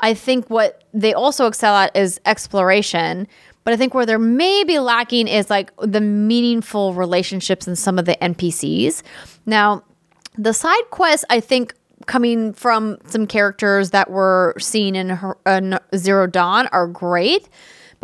I think what they also excel at is exploration. But I think where they're maybe lacking is like the meaningful relationships in some of the NPCs. Now, the side quests, I think, coming from some characters that were seen in, Her- in Zero Dawn are great.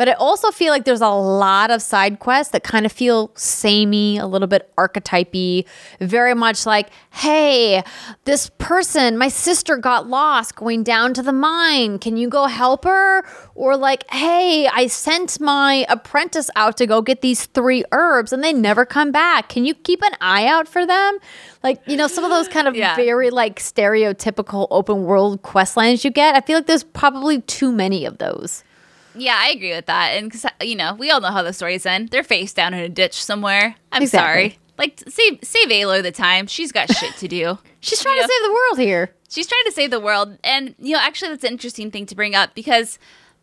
But I also feel like there's a lot of side quests that kind of feel samey, a little bit archetypey, very much like, hey, this person, my sister got lost going down to the mine. Can you go help her? Or like, hey, I sent my apprentice out to go get these three herbs and they never come back. Can you keep an eye out for them? Like, you know, some of those kind of Yeah. very like stereotypical open world quest lines you get. I feel like there's probably too many of those. Yeah, I agree with that. And 'cause, you know, we all know how the stories end. They're face down in a ditch somewhere. I'm Exactly. sorry. Like save save Aloy the time. She's got shit to do. <laughs> She's trying Yeah. to save the world here. She's trying to save the world. And you know, actually that's an interesting thing to bring up because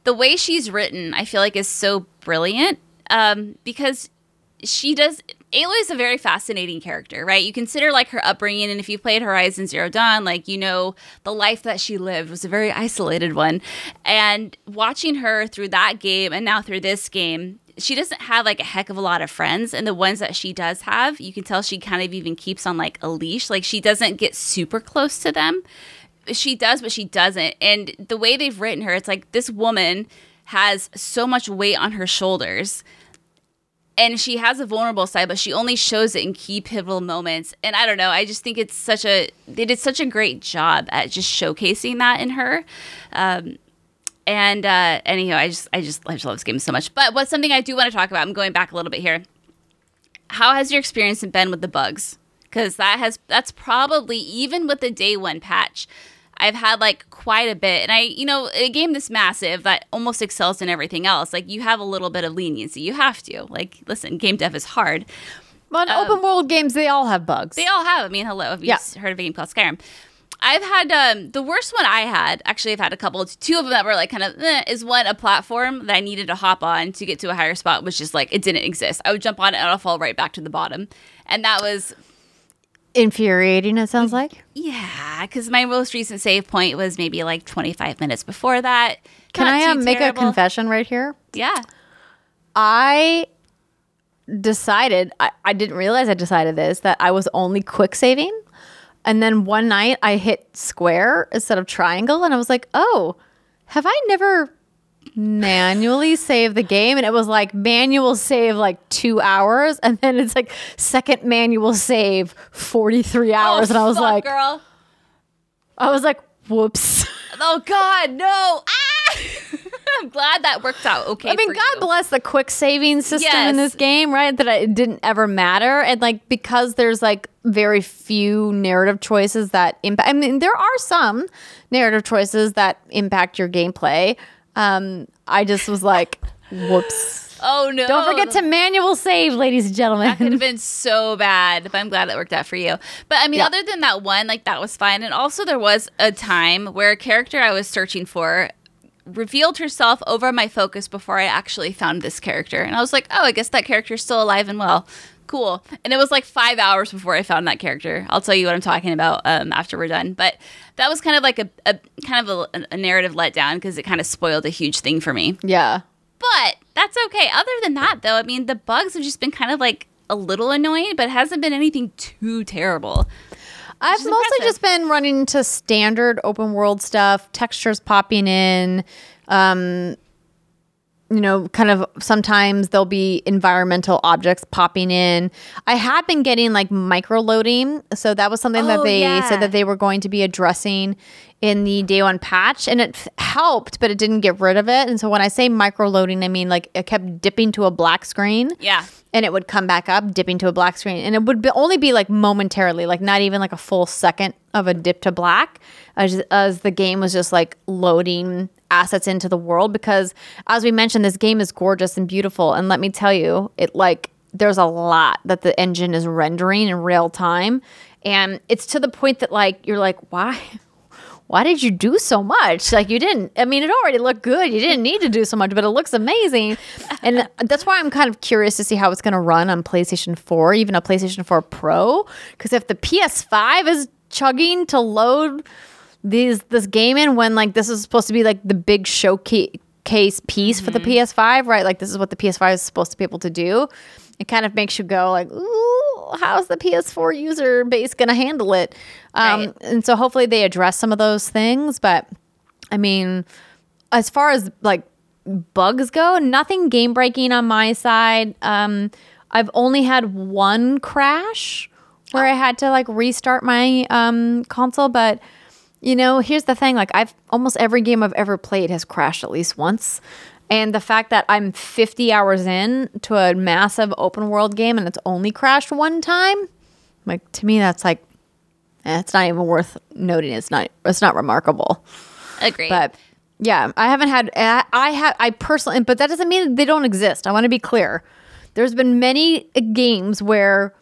the way she's written, I feel like is so brilliant. Um, because she does Aloy is a very fascinating character, right? You consider like her upbringing, and if you played Horizon Zero Dawn, like you know the life that she lived was a very isolated one. And watching her through that game and now through this game, she doesn't have like a heck of a lot of friends, and the ones that she does have, you can tell she kind of even keeps on like a leash. Like she doesn't get super close to them she does, but she doesn't. And the way they've written her, it's like this woman has so much weight on her shoulders. And she has a vulnerable side, but she only shows it in key pivotal moments. And I don't know, I just think it's such a they did such a great job at just showcasing that in her. Um, and uh, anyhow, I just I just I just love this game so much. But what's something I do want to talk about? I'm going back a little bit here. How has your experience been with the bugs? Because that has that's probably even with the day one patch. I've had like quite a bit. And I, you know, a game this massive that almost excels in everything else, like you have a little bit of leniency. You have to. Like, listen, game dev is hard. But open world games, they all have bugs. They all have. I mean, hello, have you Yeah. heard of a game called Skyrim? I've had um, the worst one I had. Actually, I've had a couple. Two of them that were like kind of eh, is one a platform that I needed to hop on to get to a higher spot, which is like it didn't exist. I would jump on it and I'll fall right back to the bottom, and that was Infuriating, it sounds like. yeah, because my most recent save point was maybe like 25 minutes before that. Can Not I um, make a confession right here? Yeah. I decided, I, I didn't realize I decided this, that I was only quick saving. And then one night I hit square instead of triangle. And I was like, oh, have I never manually save the game? And it was like manual save like two hours. And then it's like second manual save 43 hours. Oh, and I was fuck, like, girl. I was like, whoops. Oh God, no! Ah! <laughs> I'm glad that worked out okay. I mean, God you. bless the quick saving system in this game, right? That it didn't ever matter. And like, because there's like very few narrative choices that impact, I mean, there are some narrative choices that impact your gameplay. Um, I just was like, whoops. Oh no! Don't forget to manual save, ladies and gentlemen. That could have been so bad, but I'm glad that worked out for you. But I mean, Yeah. other than that one, like that was fine. And also, there was a time where a character I was searching for revealed herself over my focus before I actually found this character. And I was like, oh, I guess that character's still alive and well. Cool. And it was like five hours before I found that character. I'll tell you what I'm talking about um, after we're done. But that was kind of like a, a kind of a, a narrative letdown because it kind of spoiled a huge thing for me. yeah. But that's okay. Other than that, though, I mean, the bugs have just been kind of like a little annoying, but it hasn't been anything too terrible. I've mostly impressive. just been running to standard open world stuff, textures popping in. Um, you know, kind of sometimes there'll be environmental objects popping in. I have been getting like micro loading. So that was something that Oh, they yeah. said that they were going to be addressing in the day one patch. And it f- helped, but it didn't get rid of it. And so when I say micro loading, I mean like it kept dipping to a black screen Yeah. and it would come back up, dipping to a black screen, and it would be, only be like momentarily, like not even like a full second of a dip to black, as, as the game was just like loading assets into the world. Because as we mentioned, this game is gorgeous and beautiful, and let me tell you, it like there's a lot that the engine is rendering in real time, and it's to the point that like you're like, why? why did you do so much? Like you didn't. I mean, it already looked good. You didn't need to do so much, but it looks amazing. And that's why I'm kind of curious to see how it's going to run on PlayStation 4, even a PlayStation 4 Pro. Because if the PS5 is chugging to load these this game in when like this is supposed to be like the big showcase case piece for the PS5, right? Like this is what the PS5 is supposed to be able to do. It kind of makes you go like, "Ooh, how's the PS4 user base to handle it?" Um, Right. And so hopefully they address some of those things. But I mean, as far as like bugs go, nothing game breaking on my side. Um, I've only had one crash where I had to like restart my um, console, but you know, here's the thing: like I've almost every game I've ever played has crashed at least once. And the fact that I'm 50 hours in to a massive open world game and it's only crashed one time, like to me, that's like, eh, it's not even worth noting. It's not. It's not remarkable. Agree. But yeah, I haven't had. I I have. I personally, but that doesn't mean they don't exist. I want to be clear. There's been many games where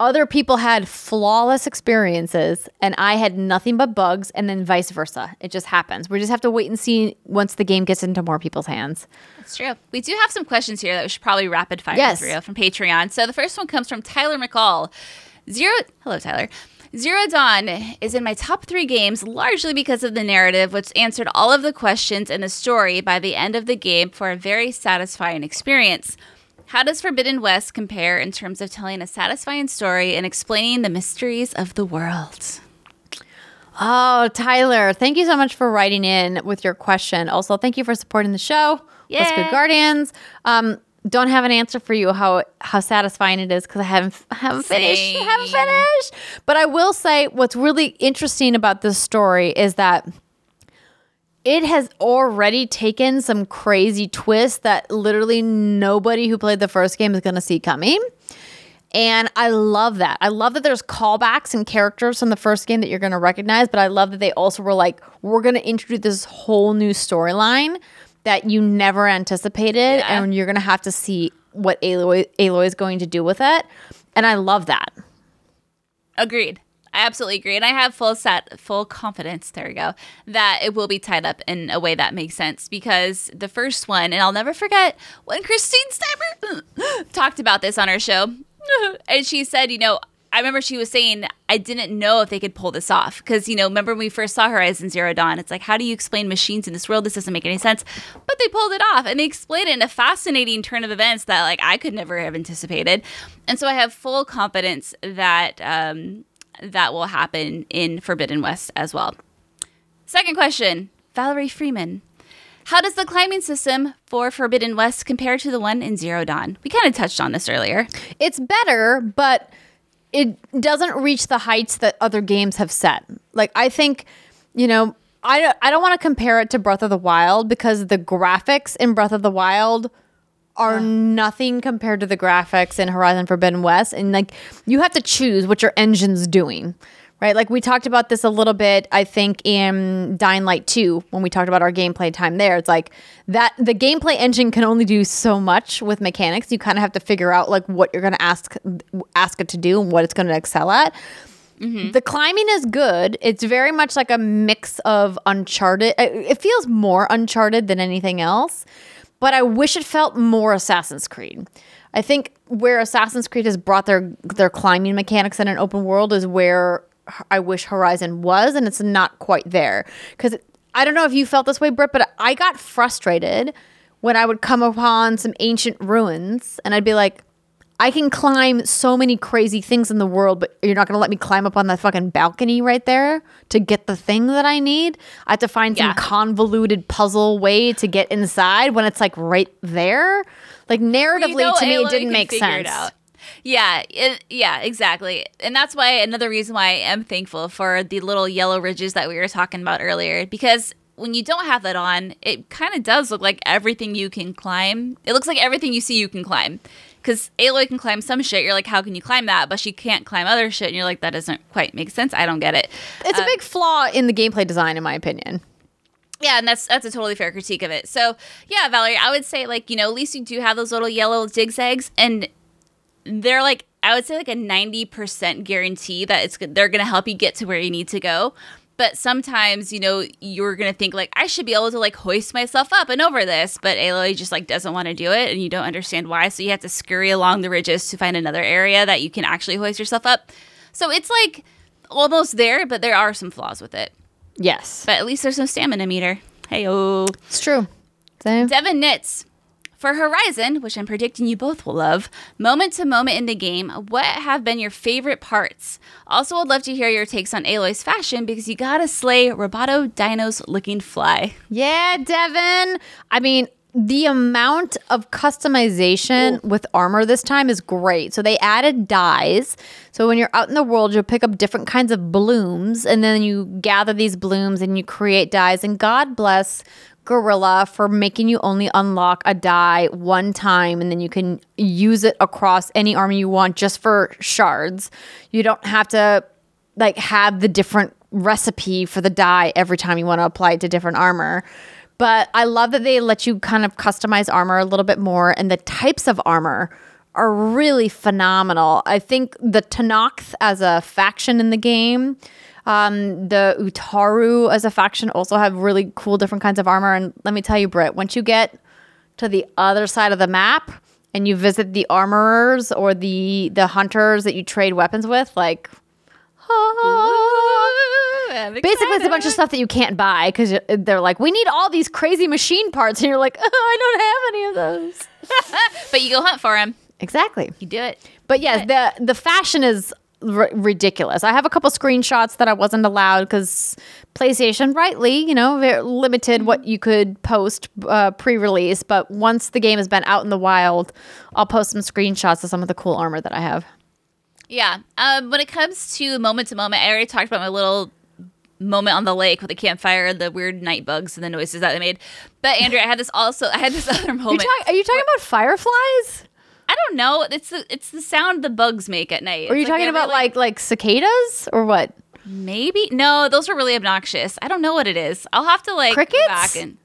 other people had flawless experiences and I had nothing but bugs, and then vice versa. It just happens. We just have to wait and see once the game gets into more people's hands. That's true. We do have some questions here that we should probably rapid fire Yes. through from Patreon. So the first one comes from Tyler McCall. Zero. Hello, Tyler. Zero Dawn is in my top three games largely because of the narrative, which answered all of the questions in the story by the end of the game for a very satisfying experience. How does Forbidden West compare in terms of telling a satisfying story and explaining the mysteries of the world? Oh, Tyler, thank you so much for writing in with your question. Also, thank you for supporting the show. Let's Good Guardians. Um, don't have an answer for you how how satisfying it is because I haven't <laughs> haven't finished. I haven't finished. But I will say what's really interesting about this story is that it has already taken some crazy twists that literally nobody who played the first game is going to see coming. And I love that. I love that there's callbacks and characters from the first game that you're going to recognize, but I love that they also were like, we're going to introduce this whole new storyline that you never anticipated, Yeah. and you're going to have to see what Aloy, Aloy is going to do with it. And I love that. Agreed. I absolutely agree. And I have full set full confidence, there we go, that it will be tied up in a way that makes sense because the first one, and I'll never forget when Christine Sniper <gasps> talked about this on her show. <laughs> And she said, you know, I remember she was saying, I didn't know if they could pull this off. Because, you know, remember when we first saw Horizon Zero Dawn? It's like, how do you explain machines in this world? This doesn't make any sense. But they pulled it off and they explained it in a fascinating turn of events that, like, I could never have anticipated. And so I have full confidence that um, that will happen in Forbidden West as well. Second question Valerie Freeman. How does the climbing system for Forbidden West compare to the one in Zero Dawn? We kind of touched on this earlier. It's better, but it doesn't reach the heights that other games have set. Like I think, you know, I don't, I don't want to compare it to Breath of the Wild because the graphics in Breath of the Wild are nothing compared to the graphics in Horizon Forbidden West and like you have to choose what your engine's doing. Right? Like we talked about this a little bit I think in Dying Light 2 when we talked about our gameplay time there. It's like that the gameplay engine can only do so much with mechanics. You kind of have to figure out like what you're going to ask ask it to do and what it's going to excel at. Mm-hmm. The climbing is good. It's very much like a mix of Uncharted. It feels more Uncharted than anything else, but I wish it felt more Assassin's Creed. I think where Assassin's Creed has brought their their climbing mechanics in an open world is where I wish Horizon was, and it's not quite there. Because I don't know if you felt this way, Britt, but I got frustrated when I would come upon some ancient ruins, and I'd be like, I can climb so many crazy things in the world, but you're not going to let me climb up on that fucking balcony right there to get the thing that I need. I have to find Yeah. some convoluted puzzle way to get inside when it's like right there. Like narratively, You know to me, it didn't make sense. Yeah, it, yeah, exactly. And that's why another reason why I am thankful for the little yellow ridges that we were talking about earlier because when you don't have that on, it kind of does look like everything you can climb. It looks like everything you see you can climb. Because Aloy can climb some shit. You're like, how can you climb that? But she can't climb other shit. And you're like, that doesn't quite make sense. I don't get it. It's a um, big flaw in the gameplay design, in my opinion. Yeah, and that's that's a totally fair critique of it. So yeah, Valerie, I would say like you know at least you do have those little yellow zigzags, and they're like I would say like a ninety percent guarantee that it's they're gonna help you get to where you need to go. But sometimes you know you're gonna think like I should be able to like hoist myself up and over this, but Aloy just like doesn't want to do it, and you don't understand why. So you have to scurry along the ridges to find another area that you can actually hoist yourself up. So it's like almost there, but there are some flaws with it. Yes, But at least there's no stamina meter. Hey oh. it's true. So, Devin Knits. For Horizon, which I'm predicting you both will love, moment to moment in the game, what have been your favorite parts? Also, would love to hear your takes on Aloy's fashion because you gotta slay Roboto Dino's looking fly. Yeah, Devin. I mean, the amount of customization with armor this time is great. So they added dyes. So when you're out in the world, you'll pick up different kinds of blooms and then you gather these blooms and you create dyes. And God bless Guerrilla for making you only unlock a dye one time and then you can use it across any armor you want just for shards. You don't have to like have the different recipe for the dye every time you want to apply it to different armor. But I love that they let you kind of customize armor a little bit more and the types of armor are really phenomenal. I think the Tenakth as a faction in the game, um, the Utaru as a faction also have really cool different kinds of armor. And let me tell you, Britt, once you get to the other side of the map and you visit the armorers or the the hunters that you trade weapons with, like basically it's a bunch of stuff that you can't buy because they're like, we need all these crazy machine parts, and you're like, <laughs> oh, I don't have any of those. <laughs> But you go hunt for them. Exactly. You do it. But yes, the the fashion is r- ridiculous. I have a couple screenshots that I wasn't allowed because PlayStation, rightly, you know, very limited what you could post uh, pre-release. But once the game has been out in the wild, I'll post some screenshots of some of the cool armor that I have. Yeah. Um, when it comes to moment to moment, I already talked about my little moment on the lake with the campfire, the weird night bugs, and the noises that they made. But Andrea, I had this also. I had this <laughs> other You moment. talk, are you talking about fireflies? I don't know. It's the it's the sound the bugs make at night. Are you It's talking about like like cicadas or what? maybe? No, those were really obnoxious. I don't know what it is. I'll have to like go Crickets? back and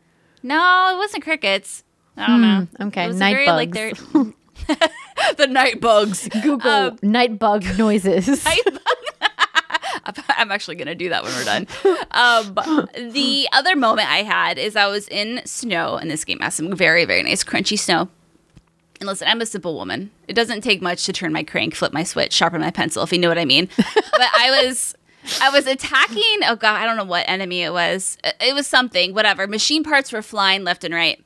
no, it wasn't crickets. I don't know. Hmm, okay, It was night very, bugs. they're- <laughs> <laughs> <laughs> the night bugs. Google Um, night bug noises. <laughs> <laughs> I'm actually gonna do that when we're done. Um, the other moment I had is I was in snow, and this game has some very, very nice crunchy snow. And listen, I'm a simple woman. It doesn't take much to turn my crank, flip my switch, sharpen my pencil, if you know what I mean. but I was. I was attacking. Oh god, I don't know what enemy it was. It was something, whatever. Machine parts were flying left and right,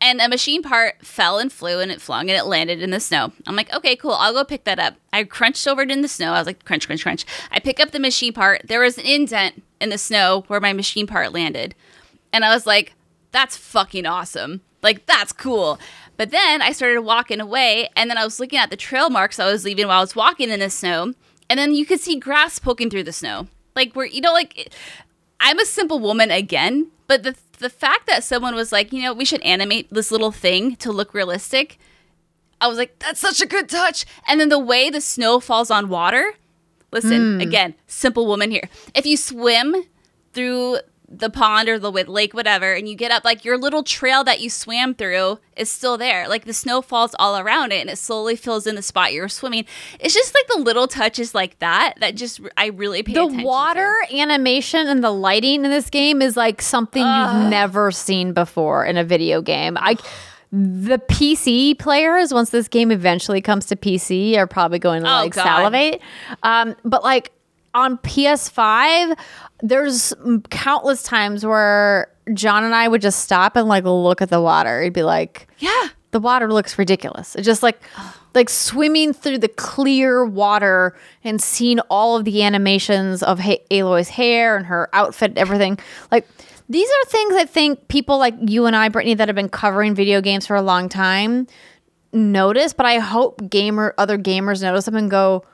and a machine part fell and flew, and it flung and it landed in the snow. I'm like, okay, cool. I'll go pick that up. I crunched over it in the snow. I was like, crunch, crunch, crunch. I pick up the machine part. There was an indent in the snow where my machine part landed, and I was like, that's fucking awesome. Like that's cool. But then I started walking away, and then I was looking at the trail marks I was leaving while I was walking in the snow, and then you could see grass poking through the snow. Like where you know, like I'm a simple woman again, but the the fact that someone was like, you know, we should animate this little thing to look realistic. I was like, that's such a good touch. And then the way the snow falls on water. Listen, hmm. again, simple woman here. If you swim through the pond or the lake, whatever, and you get up, like your little trail that you swam through is still there. Like the snow falls all around it and it slowly fills in the spot you were swimming. It's just like the little touches like that that just I really pay the attention to. water animation and the lighting in this game is like something you've never seen before in a video game. I the PC players, once this game eventually comes to PC, are probably going to Oh, like God. salivate. Um, but like on PS5, there's countless times where John and I would just stop and like look at the water. He'd be like, Yeah. the water looks ridiculous. It's just like like swimming through the clear water and seeing all of the animations of ha- Aloy's hair and her outfit and everything. Like these are things I think people like you and I, Brittany, that have been covering video games for a long time notice, but I hope gamer other gamers notice them and go,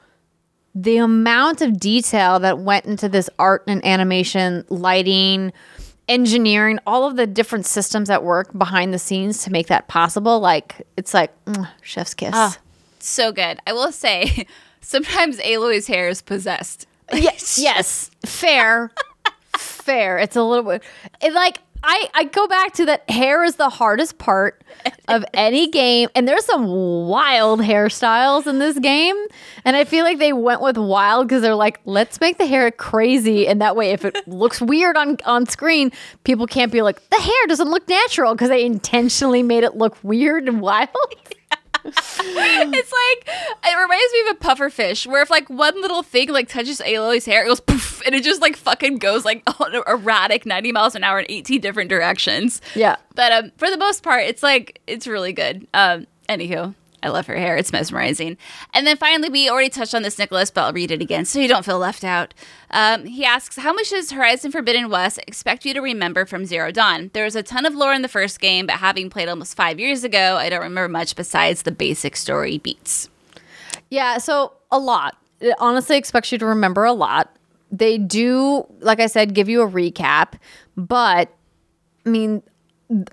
the amount of detail that went into this art and animation, lighting, engineering, all of the different systems that work behind the scenes to make that possible. Like it's like mm, chef's kiss. So good. I will say, <laughs> sometimes Aloy's hair is possessed. <laughs> yes, yes, fair, fair. It's a little bit it like. I, I go back to that hair is the hardest part of <laughs> any game and there's some wild hairstyles in this game and I feel like they went with wild because they're like let's make the hair crazy and that way if it <laughs> looks weird on on screen people can't be like the hair doesn't look natural because they intentionally made it look weird and wild <laughs> it's like it reminds me of a puffer fish, where if like one little thing like touches Aloy's hair, it goes poof, and it just like fucking goes like <laughs> on erratic ninety miles an hour in eighteen different directions. Yeah. but um, for the most part, it's like it's really good. Um, anywho. I love her hair. It's mesmerizing. And then finally, we already touched on this, Nicholas, but I'll read it again so you don't feel left out. Um, he asks, How much does Horizon Forbidden West expect you to remember from Zero Dawn? There was a ton of lore in the first game, but having played almost five years ago, I don't remember much besides the basic story beats. Yeah, so a lot. It honestly expects you to remember a lot. They do, like I said, give you a recap, but I mean,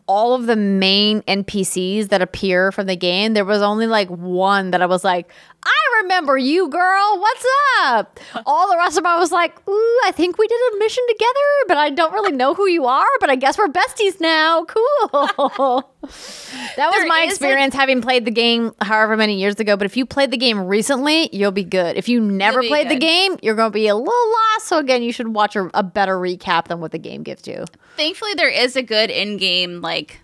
all of the main NPCs that appear from the game, there was only like one that I was like, I remember you, girl. What's up? All the rest of them, I was like, ooh, I think we did a mission together, but I don't really know who you are, but I guess we're besties now. Cool. <laughs> that was There my experience having played the game however many years ago. But if you played the game recently, you'll be good. If you never played the game, you're going to be a little lost. So again, you should watch a, a better recap than what the game gives you. Thankfully, there is a good in game, like,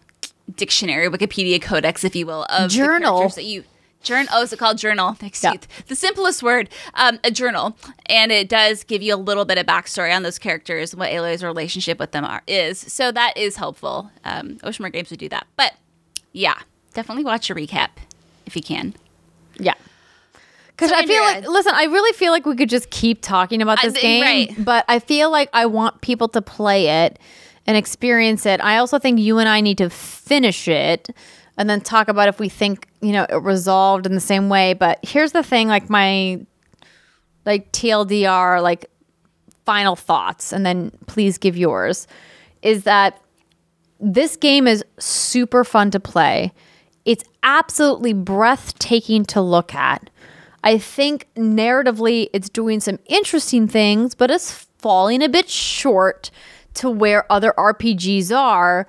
dictionary, Wikipedia codex, if you will, of Journal. that you. Journal. Oh, is it called journal? <laughs> Thanks, Yeah. The simplest word, um, a journal, and it does give you a little bit of backstory on those characters, and what Aloy's relationship with them are is. So that is helpful. Um, Oceanmore Games would do that, but yeah, definitely watch a recap if you can. Yeah. Because So, I feel like, listen, I really feel like we could just keep talking about this think- game, right. but I feel like I want people to play it and experience it. I also think you and I need to finish it and then talk about if we think, you know, it resolved in the same way. But here's the thing like, my, like, TLDR, like, final thoughts, and then please give yours, is that this game is super fun to play. It's absolutely breathtaking to look at. I think narratively it's doing some interesting things, but it's falling a bit short to where other RPGs are.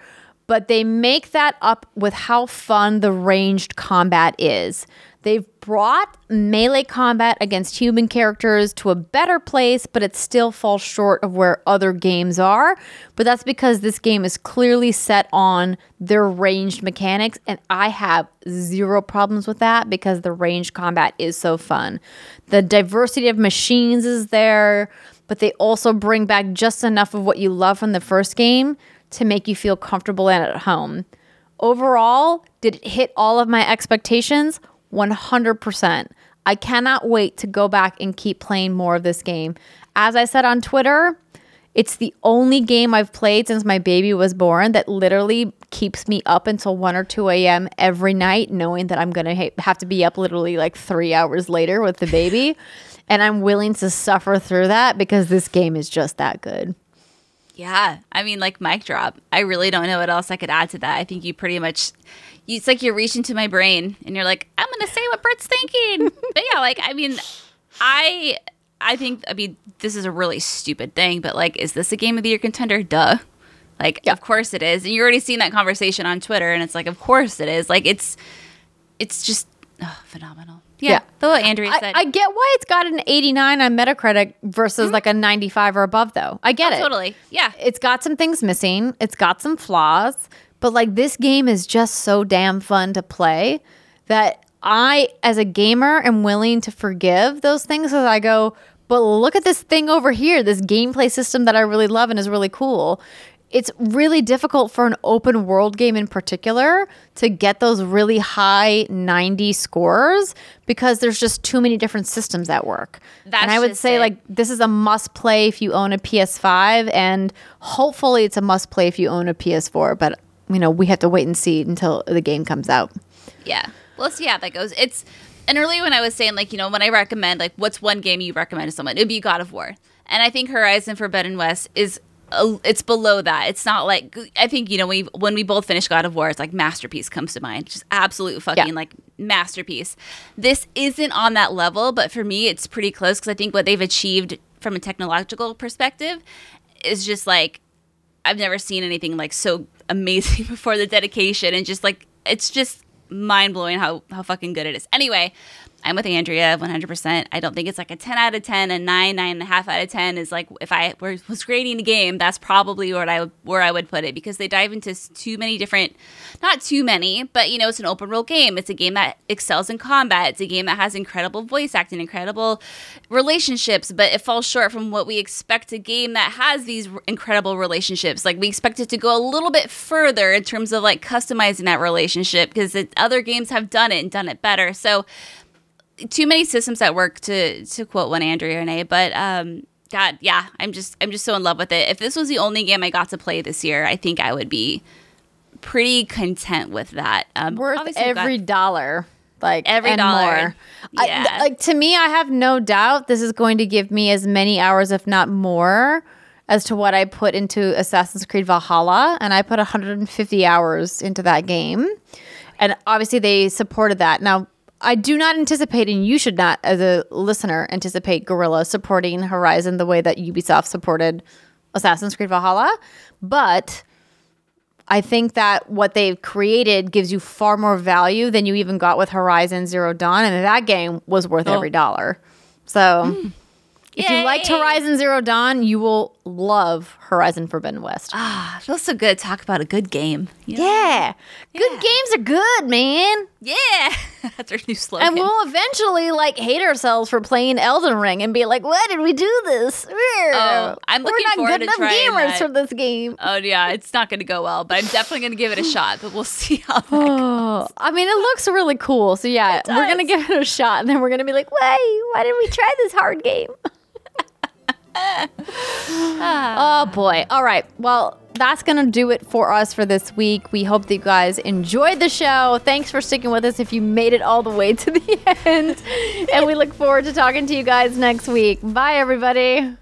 But they make that up with how fun the ranged combat is. They've brought melee combat against human characters to a better place, but it still falls short of where other games are. But that's because this game is clearly set on their ranged mechanics, and I have zero problems with that because the ranged combat is so fun. The diversity of machines is there, but they also bring back just enough of what you love from the first game to make you feel comfortable and at home. Overall, did it hit all of my expectations? 100%. I cannot wait to go back and keep playing more of this game. As I said on Twitter, it's the only game I've played since my baby was born that literally keeps me up until 1 or 2 a.m. every night, knowing that I'm going to ha- have to be up literally like three hours later with the baby. <laughs> and I'm willing to suffer through that because this game is just that good. Yeah. I mean, like, mic drop. I really don't know what else I could add to that. I think you pretty much it's like you're reaching to my brain and you're like, I'm gonna say what Bert's thinking. <laughs> but yeah, like I mean, I I think I mean this is a really stupid thing, but like, is this a game of the year contender? Duh. Like, yeah. of course it is. And you already seen that conversation on Twitter, and it's like, of course it is. Like, it's it's just oh, phenomenal. Yeah, yeah. the way Andrea said. I, I, get why it's got an 89 on Metacritic versus mm-hmm. like a 95 or above, though. I get oh, it. Totally. Yeah. It's got some things missing. It's got some flaws. But like this game is just so damn fun to play that I, as a gamer, am willing to forgive those things as I go, but look at this thing over here, this gameplay system that I really love and is really cool. It's really difficult for an open world game in particular to get those really high 90 scores because there's just too many different systems at work. That's and I would say, it. like, this is a must play if you own a PS5, and hopefully it's a must play if you own a PS4. But you know, we have to wait and see until the game comes out. Yeah. Well, let's see how that goes. It's and earlier when I was saying like, you know, when I recommend like what's one game you recommend to someone, it'd be God of War. And I think Horizon Forbidden West is it's below that. It's not like I think you know we when we both finished God of War, it's like masterpiece comes to mind, just absolute fucking yeah. like masterpiece. This isn't on that level, but for me, it's pretty close because I think what they've achieved from a technological perspective is just like I've never seen anything like so amazing <laughs> before the dedication and just like it's just mind blowing how how fucking good it is. Anyway, I'm with Andrea 100%. I don't think it's like a 10 out of 10, a 9, and 9.5 out of 10 is like, if I were, was grading a game, that's probably where I, where I would put it because they dive into too many different, not too many, but you know, it's an open world game. It's a game that excels in combat. It's a game that has incredible voice acting, incredible relationships, but it falls short from what we expect a game that has these incredible relationships. Like, we expect it to go a little bit further in terms of like customizing that relationship because other games have done it and done it better. So, too many systems at work to to quote one Andrea Renee, but um, God, yeah, I'm just I'm just so in love with it. If this was the only game I got to play this year, I think I would be pretty content with that. Um, Worth every got, dollar, like every dollar. More. Yeah. I, like to me, I have no doubt this is going to give me as many hours, if not more, as to what I put into Assassin's Creed Valhalla, and I put 150 hours into that game. And obviously, they supported that. Now, I do not anticipate, and you should not, as a listener, anticipate Guerrilla supporting Horizon the way that Ubisoft supported Assassin's Creed Valhalla. But I think that what they've created gives you far more value than you even got with Horizon Zero Dawn, and that game was worth oh. every dollar. So. Mm. If Yay. you liked Horizon Zero Dawn, you will love Horizon Forbidden West. Ah, feels so good to talk about a good game. You know? yeah. yeah. Good games are good, man. Yeah. <laughs> That's our new slogan. And we'll eventually like hate ourselves for playing Elden Ring and be like, why did we do this? Oh, I'm looking We're not good enough gamers that. for this game. Oh yeah, it's not going to go well, but I'm definitely going to give it a <gasps> shot. But we'll see how that oh, goes. I mean, it looks really cool. So yeah, we're going to give it a shot, and then we're going to be like, why? Why did we try this hard game? <laughs> <laughs> oh boy. All right. Well, that's going to do it for us for this week. We hope that you guys enjoyed the show. Thanks for sticking with us if you made it all the way to the <laughs> end. and we look forward to talking to you guys next week. Bye, everybody.